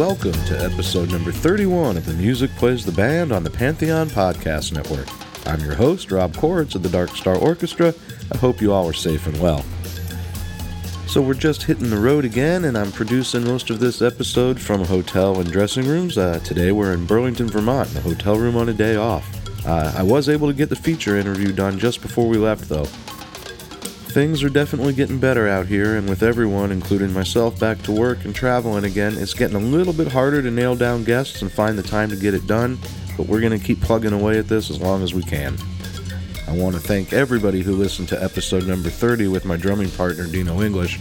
Welcome to episode number 31 of the Music Plays the Band on the Pantheon Podcast Network. I'm your host, Rob Koritz of the Dark Star Orchestra. I hope you all are safe and well. So, we're just hitting the road again, and I'm producing most of this episode from a hotel and dressing rooms. Uh, today, we're in Burlington, Vermont, in a hotel room on a day off. Uh, I was able to get the feature interview done just before we left, though. Things are definitely getting better out here, and with everyone, including myself, back to work and traveling again, it's getting a little bit harder to nail down guests and find the time to get it done, but we're going to keep plugging away at this as long as we can. I want to thank everybody who listened to episode number 30 with my drumming partner, Dino English.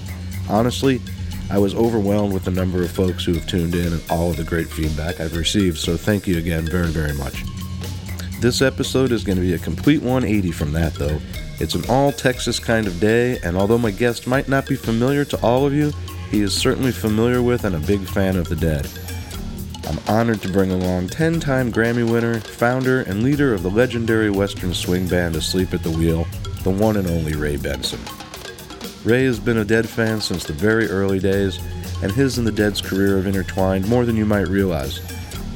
Honestly, I was overwhelmed with the number of folks who have tuned in and all of the great feedback I've received, so thank you again very, very much. This episode is going to be a complete 180 from that, though. It's an all Texas kind of day, and although my guest might not be familiar to all of you, he is certainly familiar with and a big fan of the dead. I'm honored to bring along 10 time Grammy winner, founder, and leader of the legendary Western swing band Asleep at the Wheel, the one and only Ray Benson. Ray has been a Dead fan since the very early days, and his and the Dead's career have intertwined more than you might realize.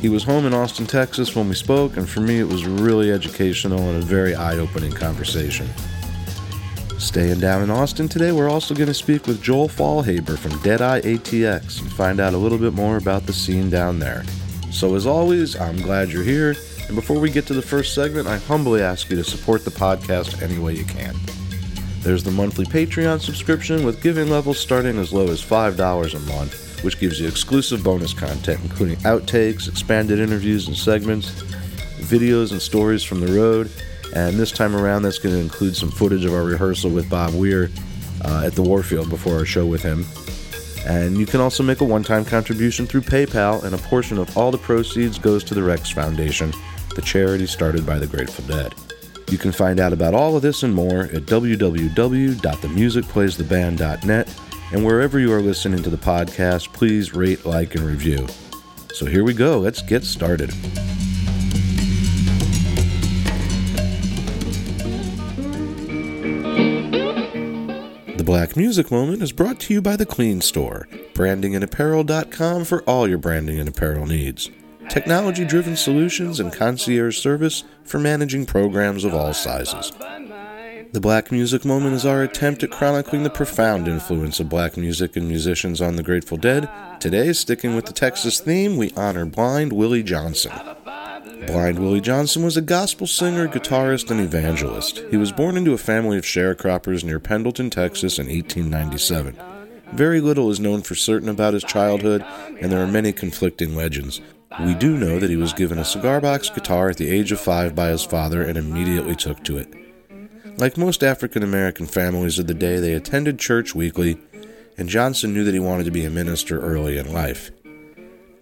He was home in Austin, Texas when we spoke, and for me it was really educational and a very eye opening conversation. Staying down in Austin today, we're also going to speak with Joel Faulhaber from Deadeye ATX and find out a little bit more about the scene down there. So, as always, I'm glad you're here. And before we get to the first segment, I humbly ask you to support the podcast any way you can. There's the monthly Patreon subscription with giving levels starting as low as $5 a month, which gives you exclusive bonus content, including outtakes, expanded interviews and segments, videos and stories from the road, and this time around, that's going to include some footage of our rehearsal with Bob Weir uh, at the Warfield before our show with him. And you can also make a one time contribution through PayPal, and a portion of all the proceeds goes to the Rex Foundation, the charity started by the Grateful Dead. You can find out about all of this and more at www.themusicplaystheband.net, and wherever you are listening to the podcast, please rate, like, and review. So here we go, let's get started. The Black Music Moment is brought to you by The Clean Store, brandingandapparel.com for all your branding and apparel needs. Technology driven solutions and concierge service for managing programs of all sizes. The Black Music Moment is our attempt at chronicling the profound influence of black music and musicians on the Grateful Dead. Today, sticking with the Texas theme, we honor Blind Willie Johnson. Blind Willie Johnson was a gospel singer, guitarist, and evangelist. He was born into a family of sharecroppers near Pendleton, Texas in 1897. Very little is known for certain about his childhood, and there are many conflicting legends. We do know that he was given a cigar box guitar at the age of five by his father and immediately took to it. Like most African American families of the day, they attended church weekly, and Johnson knew that he wanted to be a minister early in life.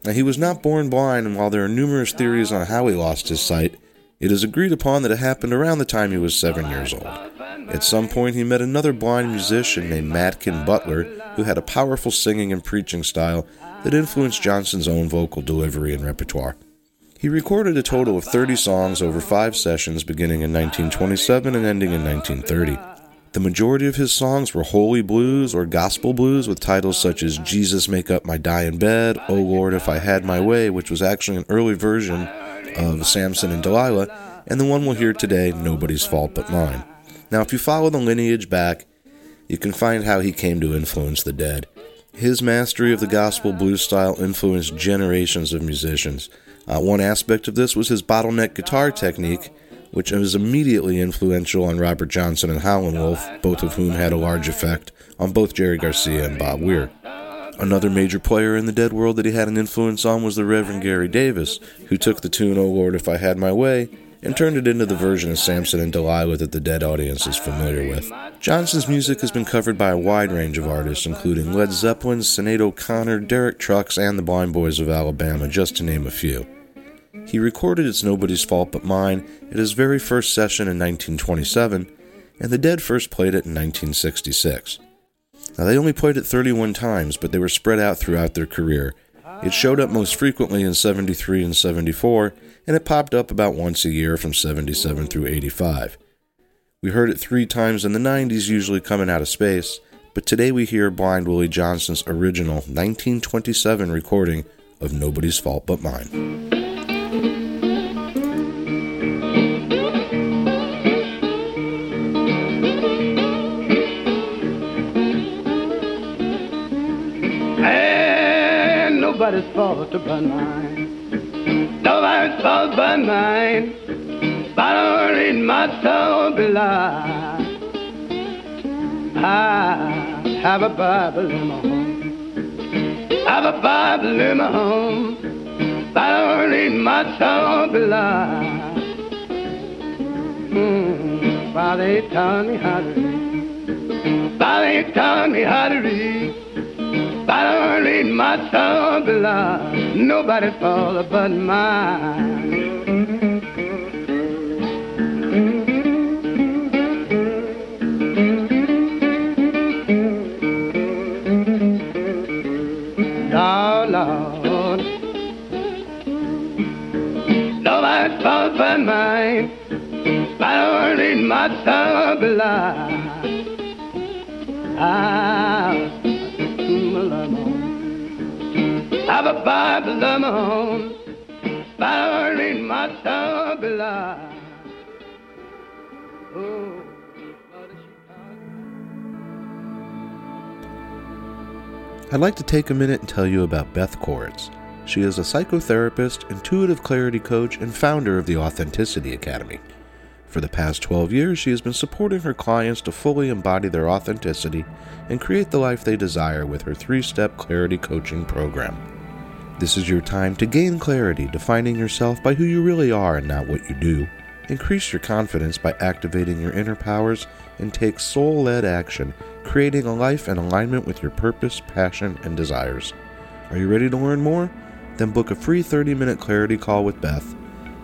Now, he was not born blind, and while there are numerous theories on how he lost his sight, it is agreed upon that it happened around the time he was seven years old. At some point, he met another blind musician named Madkin Butler, who had a powerful singing and preaching style that influenced Johnson's own vocal delivery and repertoire. He recorded a total of 30 songs over five sessions beginning in 1927 and ending in 1930. The majority of his songs were holy blues or gospel blues with titles such as Jesus Make Up My Dying Bed, Oh Lord If I Had My Way, which was actually an early version of Samson and Delilah, and the one we'll hear today, Nobody's Fault But Mine. Now, if you follow the lineage back, you can find how he came to influence the dead. His mastery of the gospel blues style influenced generations of musicians. Uh, one aspect of this was his bottleneck guitar technique, which was immediately influential on Robert Johnson and Howlin' Wolf, both of whom had a large effect on both Jerry Garcia and Bob Weir. Another major player in the dead world that he had an influence on was the Reverend Gary Davis, who took the tune Oh Lord If I Had My Way and turned it into the version of Samson and Delilah that the dead audience is familiar with. Johnson's music has been covered by a wide range of artists, including Led Zeppelin, Sinead O'Connor, Derek Trucks, and the Blind Boys of Alabama, just to name a few. He recorded It's Nobody's Fault But Mine at his very first session in 1927, and the Dead first played it in 1966. Now, they only played it 31 times, but they were spread out throughout their career. It showed up most frequently in 73 and 74, and it popped up about once a year from 77 through 85. We heard it three times in the 90s, usually coming out of space, but today we hear Blind Willie Johnson's original 1927 recording of Nobody's Fault But Mine. Nobody's fault but mine. Nobody's fault but mine. But I don't need my soul be I have a Bible in my home. Have a Bible in my home. But I don't need my soul be Mm, Father, they taught me how to read. Father, they taught me how to read. I don't need my soul blood, nobody fault but mine. Oh, Lord, nobody's fault but mine. I don't need my blood. My I'd like to take a minute and tell you about Beth Koritz. She is a psychotherapist, intuitive clarity coach, and founder of the Authenticity Academy. For the past 12 years, she has been supporting her clients to fully embody their authenticity and create the life they desire with her three step clarity coaching program. This is your time to gain clarity, defining yourself by who you really are and not what you do. Increase your confidence by activating your inner powers and take soul led action, creating a life in alignment with your purpose, passion, and desires. Are you ready to learn more? Then book a free 30 minute clarity call with Beth.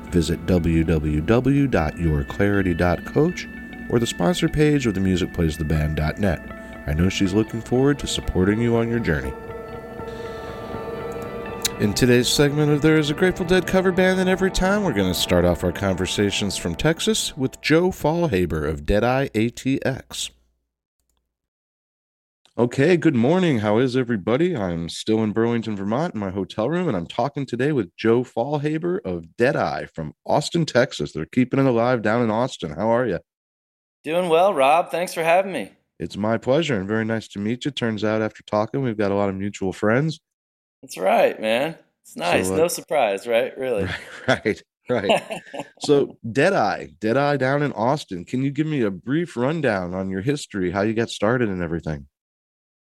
Visit www.yourclarity.coach or the sponsor page of the musicplaystheband.net. I know she's looking forward to supporting you on your journey. In today's segment of There is a Grateful Dead cover band in every time, we're going to start off our conversations from Texas with Joe Faulhaber of Deadeye ATX. Okay, good morning. How is everybody? I'm still in Burlington, Vermont in my hotel room, and I'm talking today with Joe Faulhaber of Deadeye from Austin, Texas. They're keeping it alive down in Austin. How are you? Doing well, Rob. Thanks for having me. It's my pleasure and very nice to meet you. Turns out after talking, we've got a lot of mutual friends. That's right, man. It's nice. So, uh, no surprise, right? Really. Right. Right. so Deadeye, Deadeye down in Austin. Can you give me a brief rundown on your history, how you got started and everything?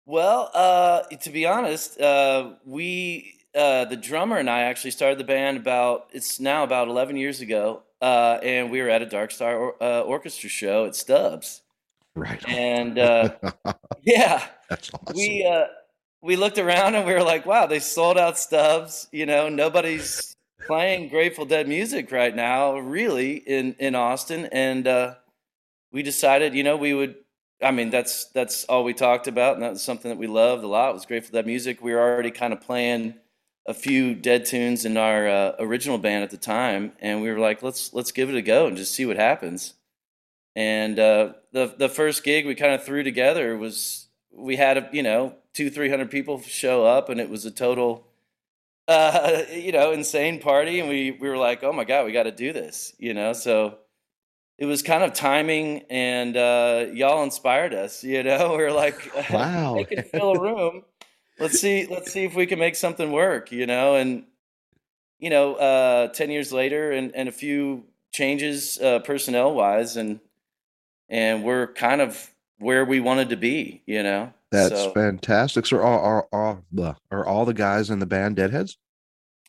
Well, uh, to be honest, uh, we uh, the drummer and I actually started the band about it's now about eleven years ago, uh, and we were at a Dark Star or, uh, Orchestra show at Stubbs. Right. And uh, yeah, that's awesome. We we looked around and we were like, wow, they sold out Stubbs. You know, nobody's playing Grateful Dead music right now, really, in in Austin. And uh, we decided, you know, we would. I mean, that's that's all we talked about, and that was something that we loved a lot. Was Grateful Dead music. We were already kind of playing a few Dead tunes in our uh, original band at the time, and we were like, let's let's give it a go and just see what happens. And uh, the the first gig we kind of threw together was we had a you know two, three hundred people show up, and it was a total, uh, you know, insane party. And we we were like, oh my god, we got to do this, you know. So it was kind of timing, and uh, y'all inspired us. You know, we are like, wow, they can fill a room. Let's see, let's see if we can make something work. You know, and you know, uh, ten years later, and and a few changes uh, personnel wise, and and we're kind of where we wanted to be. You know. That's so, fantastic. So are, are, are, are all the guys in the band deadheads?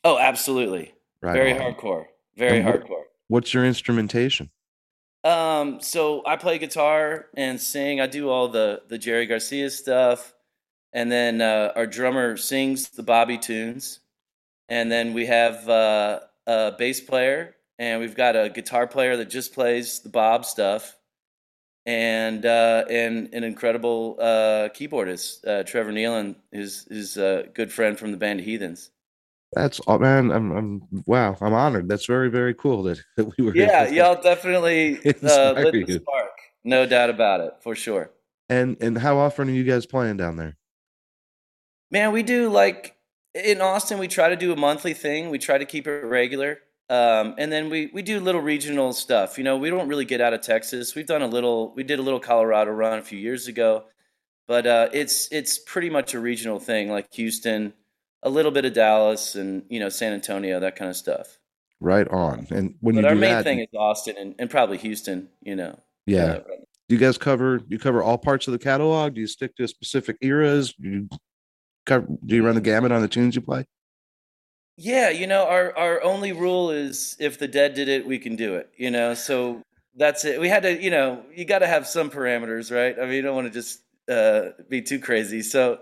Oh, absolutely. Right Very on. hardcore. Very hardcore. What's your instrumentation? Um, so I play guitar and sing. I do all the the Jerry Garcia stuff, and then uh, our drummer sings the Bobby tunes, and then we have uh, a bass player, and we've got a guitar player that just plays the Bob stuff, and uh, and an incredible uh, keyboardist, uh, Trevor Nealon, is is a good friend from the band Heathens. That's oh man, I'm, I'm wow, I'm honored. That's very very cool that, that we were. Yeah, y'all definitely uh, lit the spark, no doubt about it, for sure. And and how often are you guys playing down there? Man, we do like in Austin. We try to do a monthly thing. We try to keep it regular, um, and then we we do little regional stuff. You know, we don't really get out of Texas. We've done a little. We did a little Colorado run a few years ago, but uh, it's it's pretty much a regional thing, like Houston, a little bit of Dallas, and you know San Antonio, that kind of stuff. Right on. And when But you our main that, thing is Austin and, and probably Houston. You know. yeah, Uh, do you guys cover you cover all parts of the catalog? Do you stick to specific eras? Do you cover, do you run the gamut on the tunes you play? Yeah, you know, our our only rule is if the dead did it, we can do it. You know, so that's it. We had to, you know, you got to have some parameters, right? I mean, you don't want to just uh, be too crazy. So,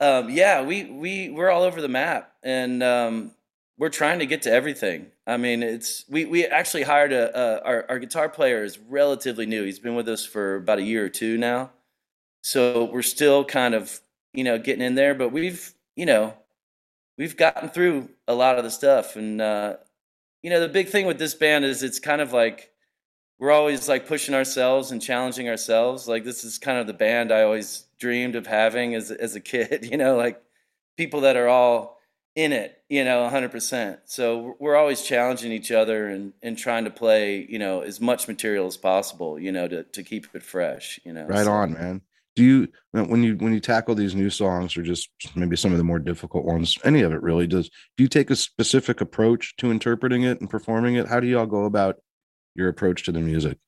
um, yeah, we we we're all over the map, and um, we're trying to get to everything. I mean, it's we we actually hired a, a our our guitar player is relatively new. He's been with us for about a year or two now, so we're still kind of you know getting in there, but we've you know we've gotten through a lot of the stuff and uh you know the big thing with this band is it's kind of like we're always like pushing ourselves and challenging ourselves like this is kind of the band i always dreamed of having as as a kid you know like people that are all in it you know 100% so we're always challenging each other and and trying to play you know as much material as possible you know to to keep it fresh you know Right So- on, man. Do you when you when you tackle these new songs or just maybe some of the more difficult ones, any of it really does? Do you take a specific approach to interpreting it and performing it? How do y'all go about your approach to the music?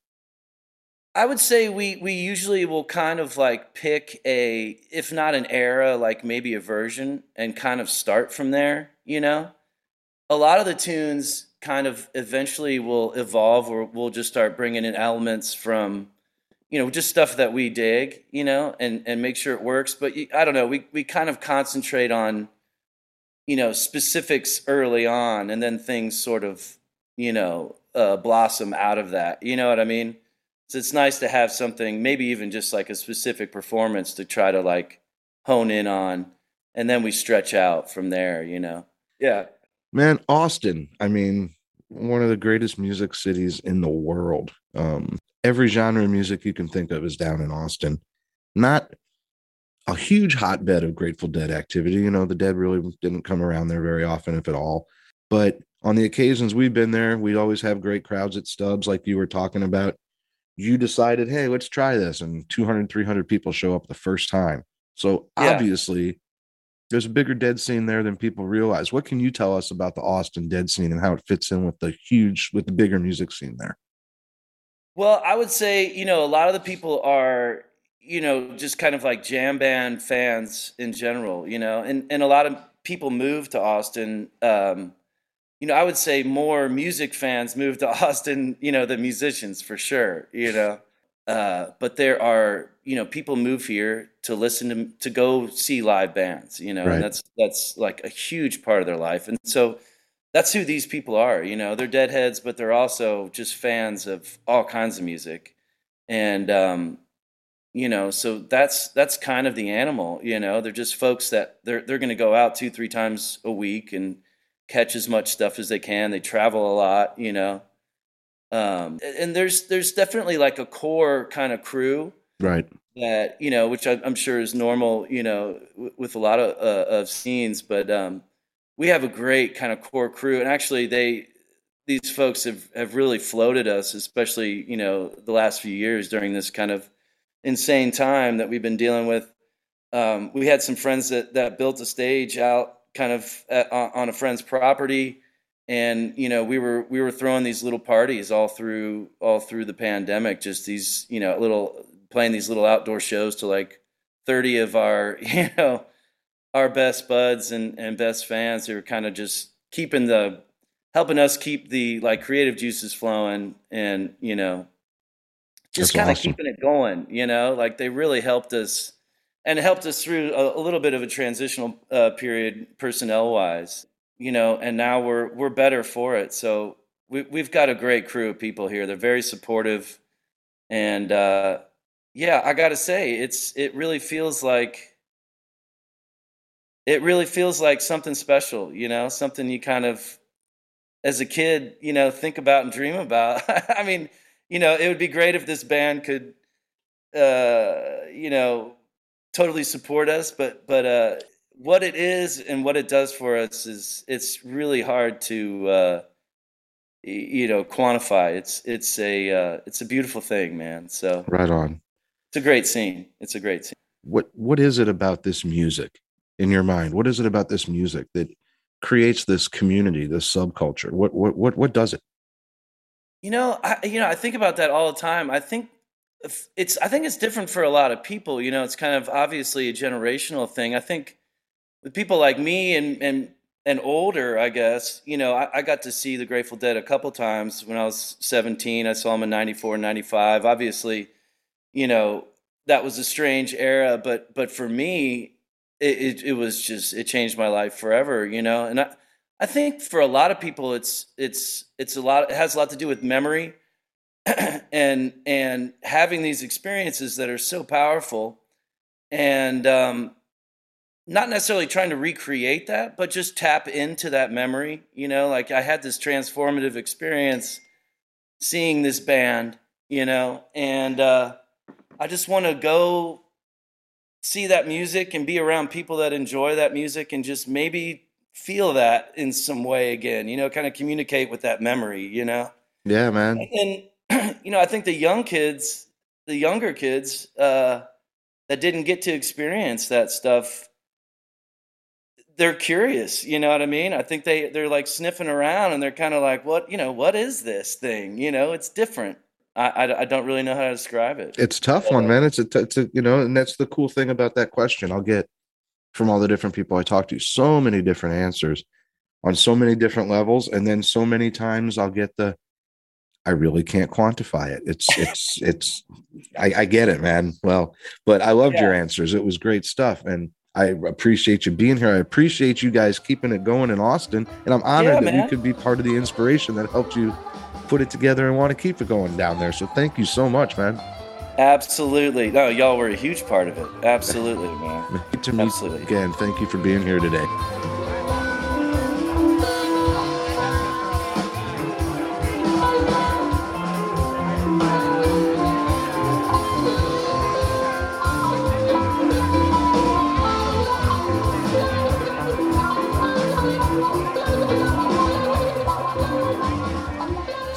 I would say we we usually will kind of like pick a if not an era, like maybe a version and kind of start from there, you know? A lot of the tunes kind of eventually will evolve or we'll just start bringing in elements from you know, just stuff that we dig, you know, and and make sure it works, but I don't know, we we kind of concentrate on you know, specifics early on and then things sort of, you know, uh, blossom out of that. You know what I mean? So it's nice to have something, maybe even just like a specific performance to try to like hone in on, and then we stretch out from there. You know? Yeah. Man, Austin, I mean, one of the greatest music cities in the world. Um, every genre of music you can think of is down in Austin. Not a huge hotbed of Grateful Dead activity. You know, the Dead really didn't come around there very often, if at all. But on the occasions we've been there, we always have great crowds at Stubbs, like you were talking about. You decided, hey, let's try this. And 200, 300 people show up the first time. So Yeah. obviously, there's a bigger dead scene there than people realize. What can you tell us about the Austin dead scene and how it fits in with the huge, with the bigger music scene there? Well, I would say, you know, a lot of the people are, you know, just kind of like jam band fans in general, you know, and, and a lot of people move to Austin. Um, you know, I would say more music fans move to Austin, you know, than musicians for sure, you know. Uh, but there are, you know, people move here to listen to to go see live bands, you know, Right. and that's that's like a huge part of their life. And so that's who these people are, you know. They're deadheads, but they're also just fans of all kinds of music. And um, you know, so that's that's kind of the animal, you know. They're just folks that they're they're going to go out two, three times a week and catch as much stuff as they can. They travel a lot, you know. Um, and there's there's definitely like a core kind of crew Right. that you know, which I, I'm sure is normal, you know, w- with a lot of uh, of scenes. But um, we have a great kind of core crew, and actually, they these folks have have really floated us, especially you know the last few years during this kind of insane time that we've been dealing with. Um, we had some friends that that built a stage out kind of at, on a friend's property and you know we were we were throwing these little parties all through all through the pandemic just these you know little playing these little outdoor shows to like 30 of our you know our best buds and and best fans who were kind of just keeping the helping us keep the like creative juices flowing and you know just kind of awesome. keeping it going you know? Like they really helped us and helped us through a, a little bit of a transitional uh, period personnel wise you know? And now we're we're better for it. So we, we've got a great crew of people here. They're very supportive. And uh, yeah i gotta say it's it really feels like it really feels like something special you know something you kind of as a kid you know think about and dream about i mean you know it would be great if this band could uh, you know, totally support us, but but uh, what it is and what it does for us is it's really hard to uh, you know quantify. It's it's a uh, it's a beautiful thing, man. So right on. It's a great scene. It's a great scene. What what is it about this music in your mind? What is it about this music that creates this community, this subculture? What what what what does it? You know, I you know I think about that all the time. I think it's I think it's different for a lot of people. You know, it's kind of obviously a generational thing. I think with people like me and and and older, I guess, you know, I, I, got to see the Grateful Dead a couple times when I was 17. I saw them in 94 and 95. Obviously, you know, that was a strange era, but but for me, it, it, it was just it changed my life forever, you know. And I I think for a lot of people it's it's it's a lot it has a lot to do with memory and and having these experiences that are so powerful and um not necessarily trying to recreate that, but just tap into that memory. You know, like I had this transformative experience seeing this band, you know, and uh, I just want to go see that music and be around people that enjoy that music and just maybe feel that in some way again, you know, kind of communicate with that memory, you know? Yeah, man. And, and you know, I think the young kids, the younger kids, uh, that didn't get to experience that stuff they're curious you know what i mean i think they they're like sniffing around and they're kind of like what you know what is this thing you know it's different I, I, I don't really know how to describe it it's a tough one man it's a, it's a you know and that's the cool thing about that question i'll get from all the different people i talk to so many different answers on so many different levels and then so many times i'll get the i really can't quantify it it's it's it's i, I get it man well but i loved yeah. your answers it was great stuff and I appreciate you being here. I appreciate you guys keeping it going in Austin. And I'm honored yeah, that man. we could be part of the inspiration that helped you put it together and want to keep it going down there. So thank you so much, man. Absolutely. No, y'all were a huge part of it. Absolutely, man. Absolutely. again. Thank you for being here today.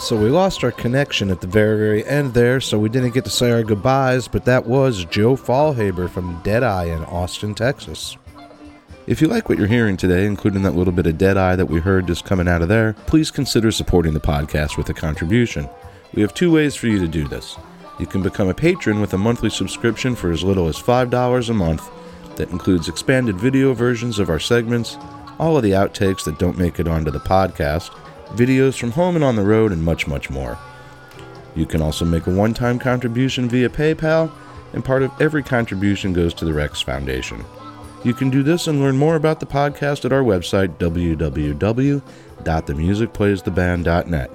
So we lost our connection at the very, very end there, so we didn't get to say our goodbyes, but that was Joe Faulhaber from Deadeye in Austin, Texas. If you like what you're hearing today, including that little bit of Deadeye that we heard just coming out of there, please consider supporting the podcast with a contribution. We have two ways for you to do this. You can become a patron with a monthly subscription for as little as $5 a month that includes expanded video versions of our segments, all of the outtakes that don't make it onto the podcast, videos from home and on the road, and much, much more. You can also make a one time contribution via PayPal, and part of every contribution goes to the Rex Foundation. You can do this and learn more about the podcast at our website, www.themusicplaystheband.net.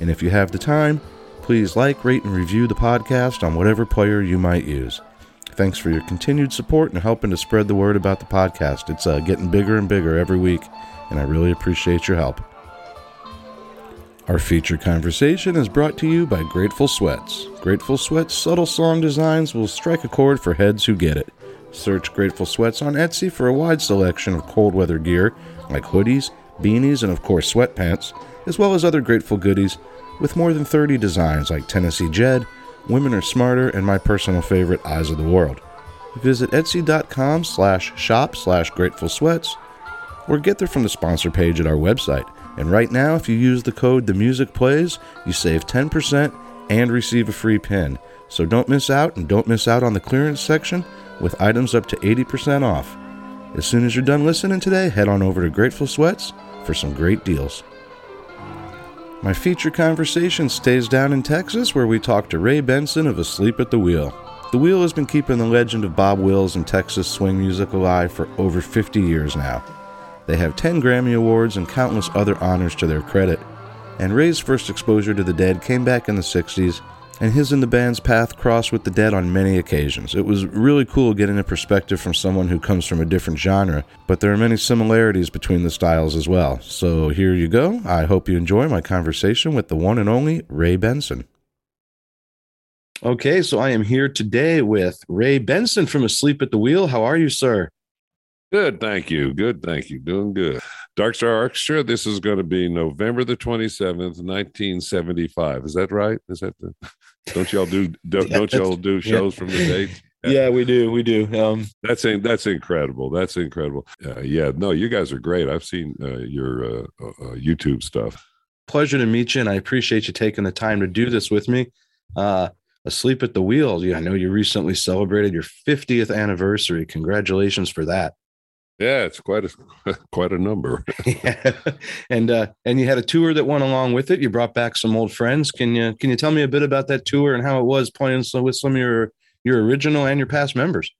And if you have the time, please like, rate, and review the podcast on whatever player you might use. Thanks for your continued support and helping to spread the word about the podcast. It's uh, getting bigger and bigger every week, and I really appreciate your help. Our featured conversation is brought to you by Grateful Sweats. Grateful Sweats' subtle song designs will strike a chord for heads who get it. Search Grateful Sweats on Etsy for a wide selection of cold weather gear like hoodies, beanies, and of course sweatpants, as well as other Grateful goodies with more than 30 designs like Tennessee Jed, Women Are Smarter, and my personal favorite, Eyes of the World. Visit etsy.com slash shop slash grateful sweats or get there from the sponsor page at our website and right now, if you use the code The Music Plays, you save 10% and receive a free pin. So don't miss out and don't miss out on the clearance section with items up to 80% off. As soon as you're done listening today, head on over to Grateful Sweats for some great deals. My feature conversation stays down in Texas where we talk to Ray Benson of Asleep at the Wheel. The Wheel has been keeping the legend of Bob Wills and Texas swing music alive for over 50 years now. They have 10 Grammy Awards and countless other honors to their credit. And Ray's first exposure to the Dead came back in the 60s, and his and the band's path crossed with the Dead on many occasions. It was really cool getting a perspective from someone who comes from a different genre, but there are many similarities between the styles as well. So here you go. I hope you enjoy my conversation with the one and only Ray Benson. Okay, so I am here today with Ray Benson from Asleep at the Wheel. How are you, sir? Good, thank you. Good, thank you. Doing good. Dark Star Orchestra. This is going to be November the twenty seventh, nineteen seventy five. Is that right? Is that the? Don't y'all do? Don't, yeah, don't y'all do shows yeah. from the date? Yeah. yeah, we do. We do. Um, that's that's incredible. That's incredible. Uh, yeah, no, you guys are great. I've seen uh, your uh, uh, uh, YouTube stuff. Pleasure to meet you, and I appreciate you taking the time to do this with me. Uh, Asleep at the Wheel. Yeah, I know you recently celebrated your 50th anniversary. Congratulations for that. Yeah, it's quite a quite a number. yeah. And uh and you had a tour that went along with it. You brought back some old friends. Can you can you tell me a bit about that tour and how it was playing so with some of your your original and your past members?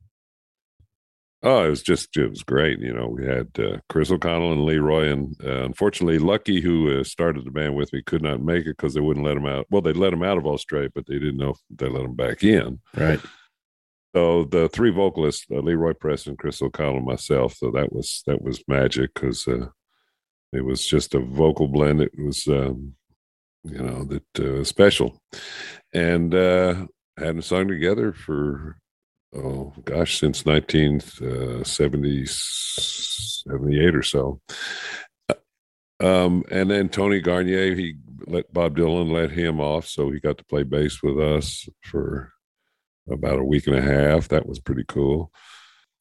Oh, it was just it was great. You know, we had uh, Chris O'Connell and Leroy, and uh, unfortunately, Lucky, who uh, started the band with me, could not make it because they wouldn't let him out. Well, they let him out of Australia, but they didn't know if they let him back in. Right. So the three vocalists, uh, Leroy Preston, Chris O'Connell, myself. So that was that was magic because uh, it was just a vocal blend. It was, um, you know, that uh, special, and uh, hadn't sung together for oh gosh since 1978 uh, or so. Uh, um, and then Tony Garnier, he let Bob Dylan let him off, so he got to play bass with us for about a week and a half. That was pretty cool.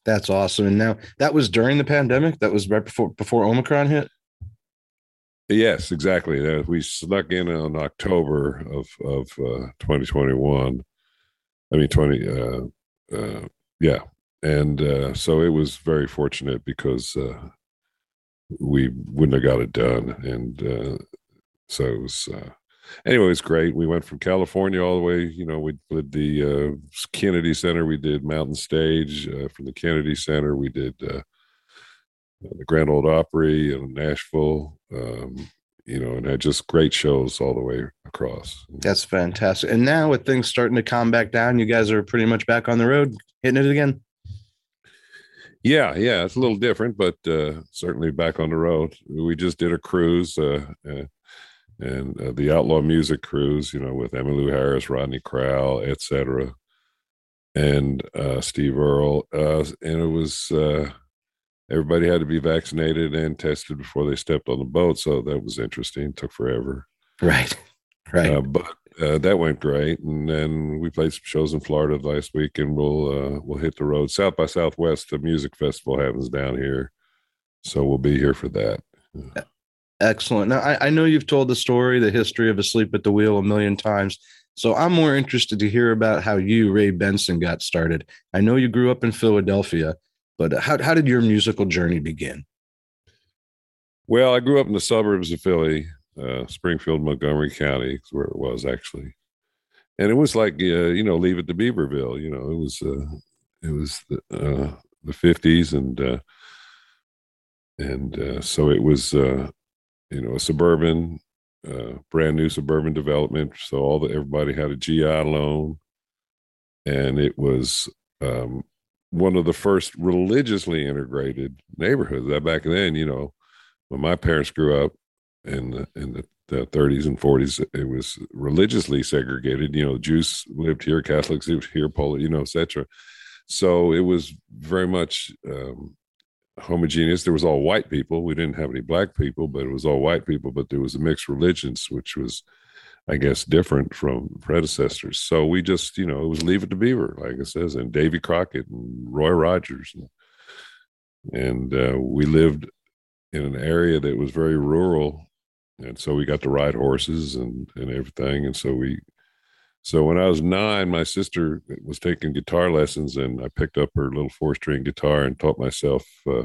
That's awesome. And now that was during the pandemic. That was right before before Omicron hit. Yes, exactly. Uh, we snuck in on October of of uh, 2021. I mean 20. Uh, uh, yeah, and uh, so it was very fortunate because uh, we wouldn't have got it done, and so it was anyway, it was great. We went from California all the way. You know, we did the uh, Kennedy Center. We did Mountain Stage uh, from the Kennedy Center. We did uh, the Grand Old Opry in Nashville. Um, you know, and had just great shows all the way across. That's fantastic. And now with things starting to calm back down, you guys are pretty much back on the road, hitting it again. Yeah, yeah, it's a little different, but uh, certainly back on the road. We just did a cruise. And uh, the Outlaw Music Cruise, you know, with Emmylou Harris, Rodney Crowell, etc., and uh, Steve Earle, uh, and it was uh, everybody had to be vaccinated and tested before they stepped on the boat, so that was interesting. Took forever, right? Right, uh, but uh, that went great, and then we played some shows in Florida last week, and we'll we'll hit the road. South by Southwest, the music festival happens down here, so we'll be here for that. Excellent. Now, I, I, know you've told the story, the history of Asleep at the Wheel a million times. So I'm more interested to hear about how you, Ray Benson, got started. I know you grew up in Philadelphia, but how, how did your musical journey begin? Well, I grew up in the suburbs of Philly, uh, Springfield, Montgomery County, is where it was actually. And it was like, uh, you know, leave it to Beaverville. You know, it was, uh, it was the, uh, the 50s. And, uh, and uh, so it was, you know, a suburban, uh, brand new suburban development. So all the everybody had a GI loan, and it was um, one of the first religiously integrated neighborhoods. That back then, you know, when my parents grew up in the, in the, the 30s and 40s, it was religiously segregated. You know, Jews lived here, Catholics lived here, Polish, you know, etc. So it was very much um, homogeneous. There was all white people. We didn't have any black people, but it was all white people. But there was a mixed religions, which was, I guess, different from predecessors. So we just, you know, it was Leave It to Beaver, like it says, and Davy Crockett and Roy Rogers, and, and uh, we lived in an area that was very rural, and so we got to ride horses and and everything. And so we so when I was nine, my sister was taking guitar lessons, and I picked up her little four-string guitar and taught myself uh,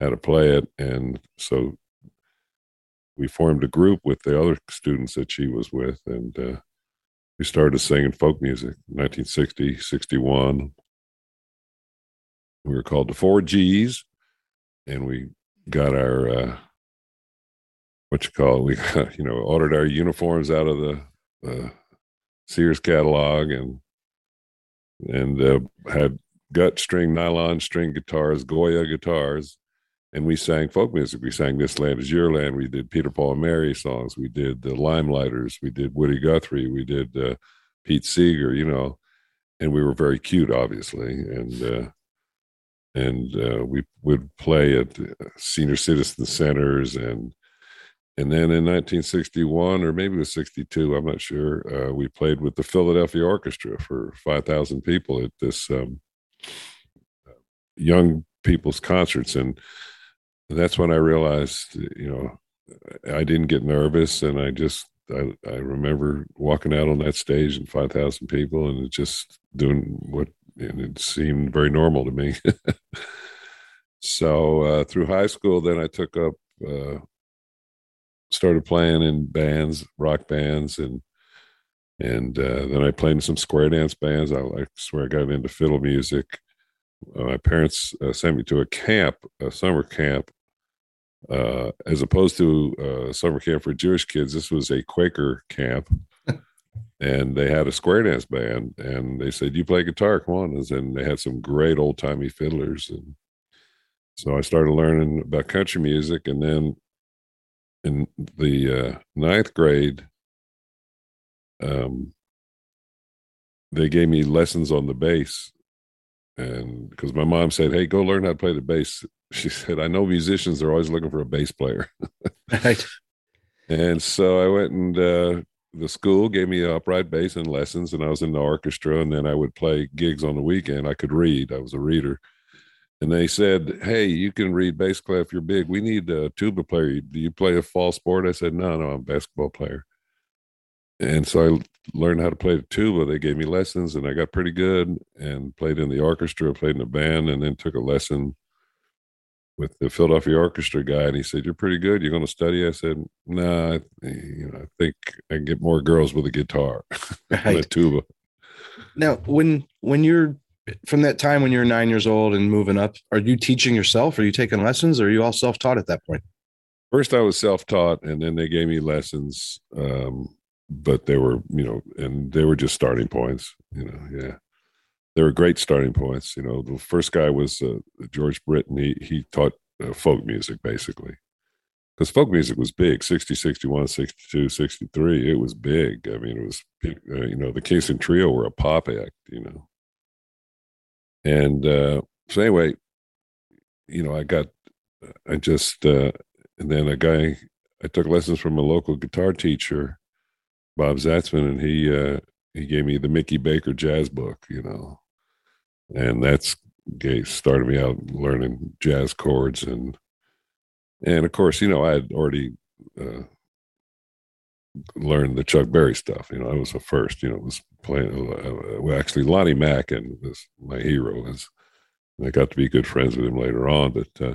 how to play it. And so we formed a group with the other students that she was with, and uh, we started singing folk music. 1960, 61. We were called the Four G's, and we got our uh, what you call it? We got, you know ordered our uniforms out of the uh, Sears catalog and and uh, had gut string nylon string guitars, Goya guitars, and we sang folk music. We sang "This Land Is Your Land." We did Peter Paul and Mary songs. We did the Limeliters. We did Woody Guthrie. We did uh, Pete Seeger, you know, and we were very cute, obviously, and uh, and uh, we would play at senior citizen centers and and then in 1961 or maybe it was 62 i'm not sure uh, we played with the philadelphia orchestra for 5000 people at this um, young people's concerts and that's when i realized you know i didn't get nervous and i just i, I remember walking out on that stage and 5000 people and just doing what and it seemed very normal to me. so uh, through high school, then I took up, uh, started playing in bands, rock bands, and and uh, then I played in some square dance bands. I, I swear I got into fiddle music. Uh, my parents uh, sent me to a camp, a summer camp, uh, as opposed to a summer camp for Jewish kids. This was a Quaker camp and they had a square dance band and they said you play guitar come on and they had some great old timey fiddlers and so i started learning about country music and then in the uh, ninth grade um, they gave me lessons on the bass and because my mom said hey go learn how to play the bass she said i know musicians are always looking for a bass player right and so i went and uh, the school gave me upright bass and lessons, and I was in the orchestra. And then I would play gigs on the weekend. I could read; I was a reader. And they said, "Hey, you can read bass clef. You're big. We need a tuba player. Do you play a fall sport?" I said, "No, no, I'm a basketball player." And so I learned how to play the tuba. They gave me lessons, and I got pretty good. And played in the orchestra, played in a band, and then took a lesson with the Philadelphia Orchestra guy, and he said, "You're pretty good. You're going to study." I said, "No, nah, you know, I think I can get more girls with a guitar right. and a tuba." Now, when when you're from that time when you're nine years old and moving up, are you teaching yourself? Are you taking lessons? Or are you all self taught at that point? First, I was self taught, and then they gave me lessons. Um, but they were, you know, and they were just starting points. You know, yeah they were great starting points. You know, the first guy was uh, George Britton. He he taught uh, folk music basically because folk music was big 60 61 62 63 it was big i mean it was uh, you know the Kingston Trio were a pop act you know and uh, so anyway you know i got i just uh, and then a guy i took lessons from a local guitar teacher bob zatzman and he uh, he gave me the mickey baker jazz book you know. And that's started me out learning jazz chords and and of course you know i had already uh, learned the chuck berry stuff you know i was the first you know was playing uh, well, actually lonnie mack and was my hero is i got to be good friends with him later on but uh,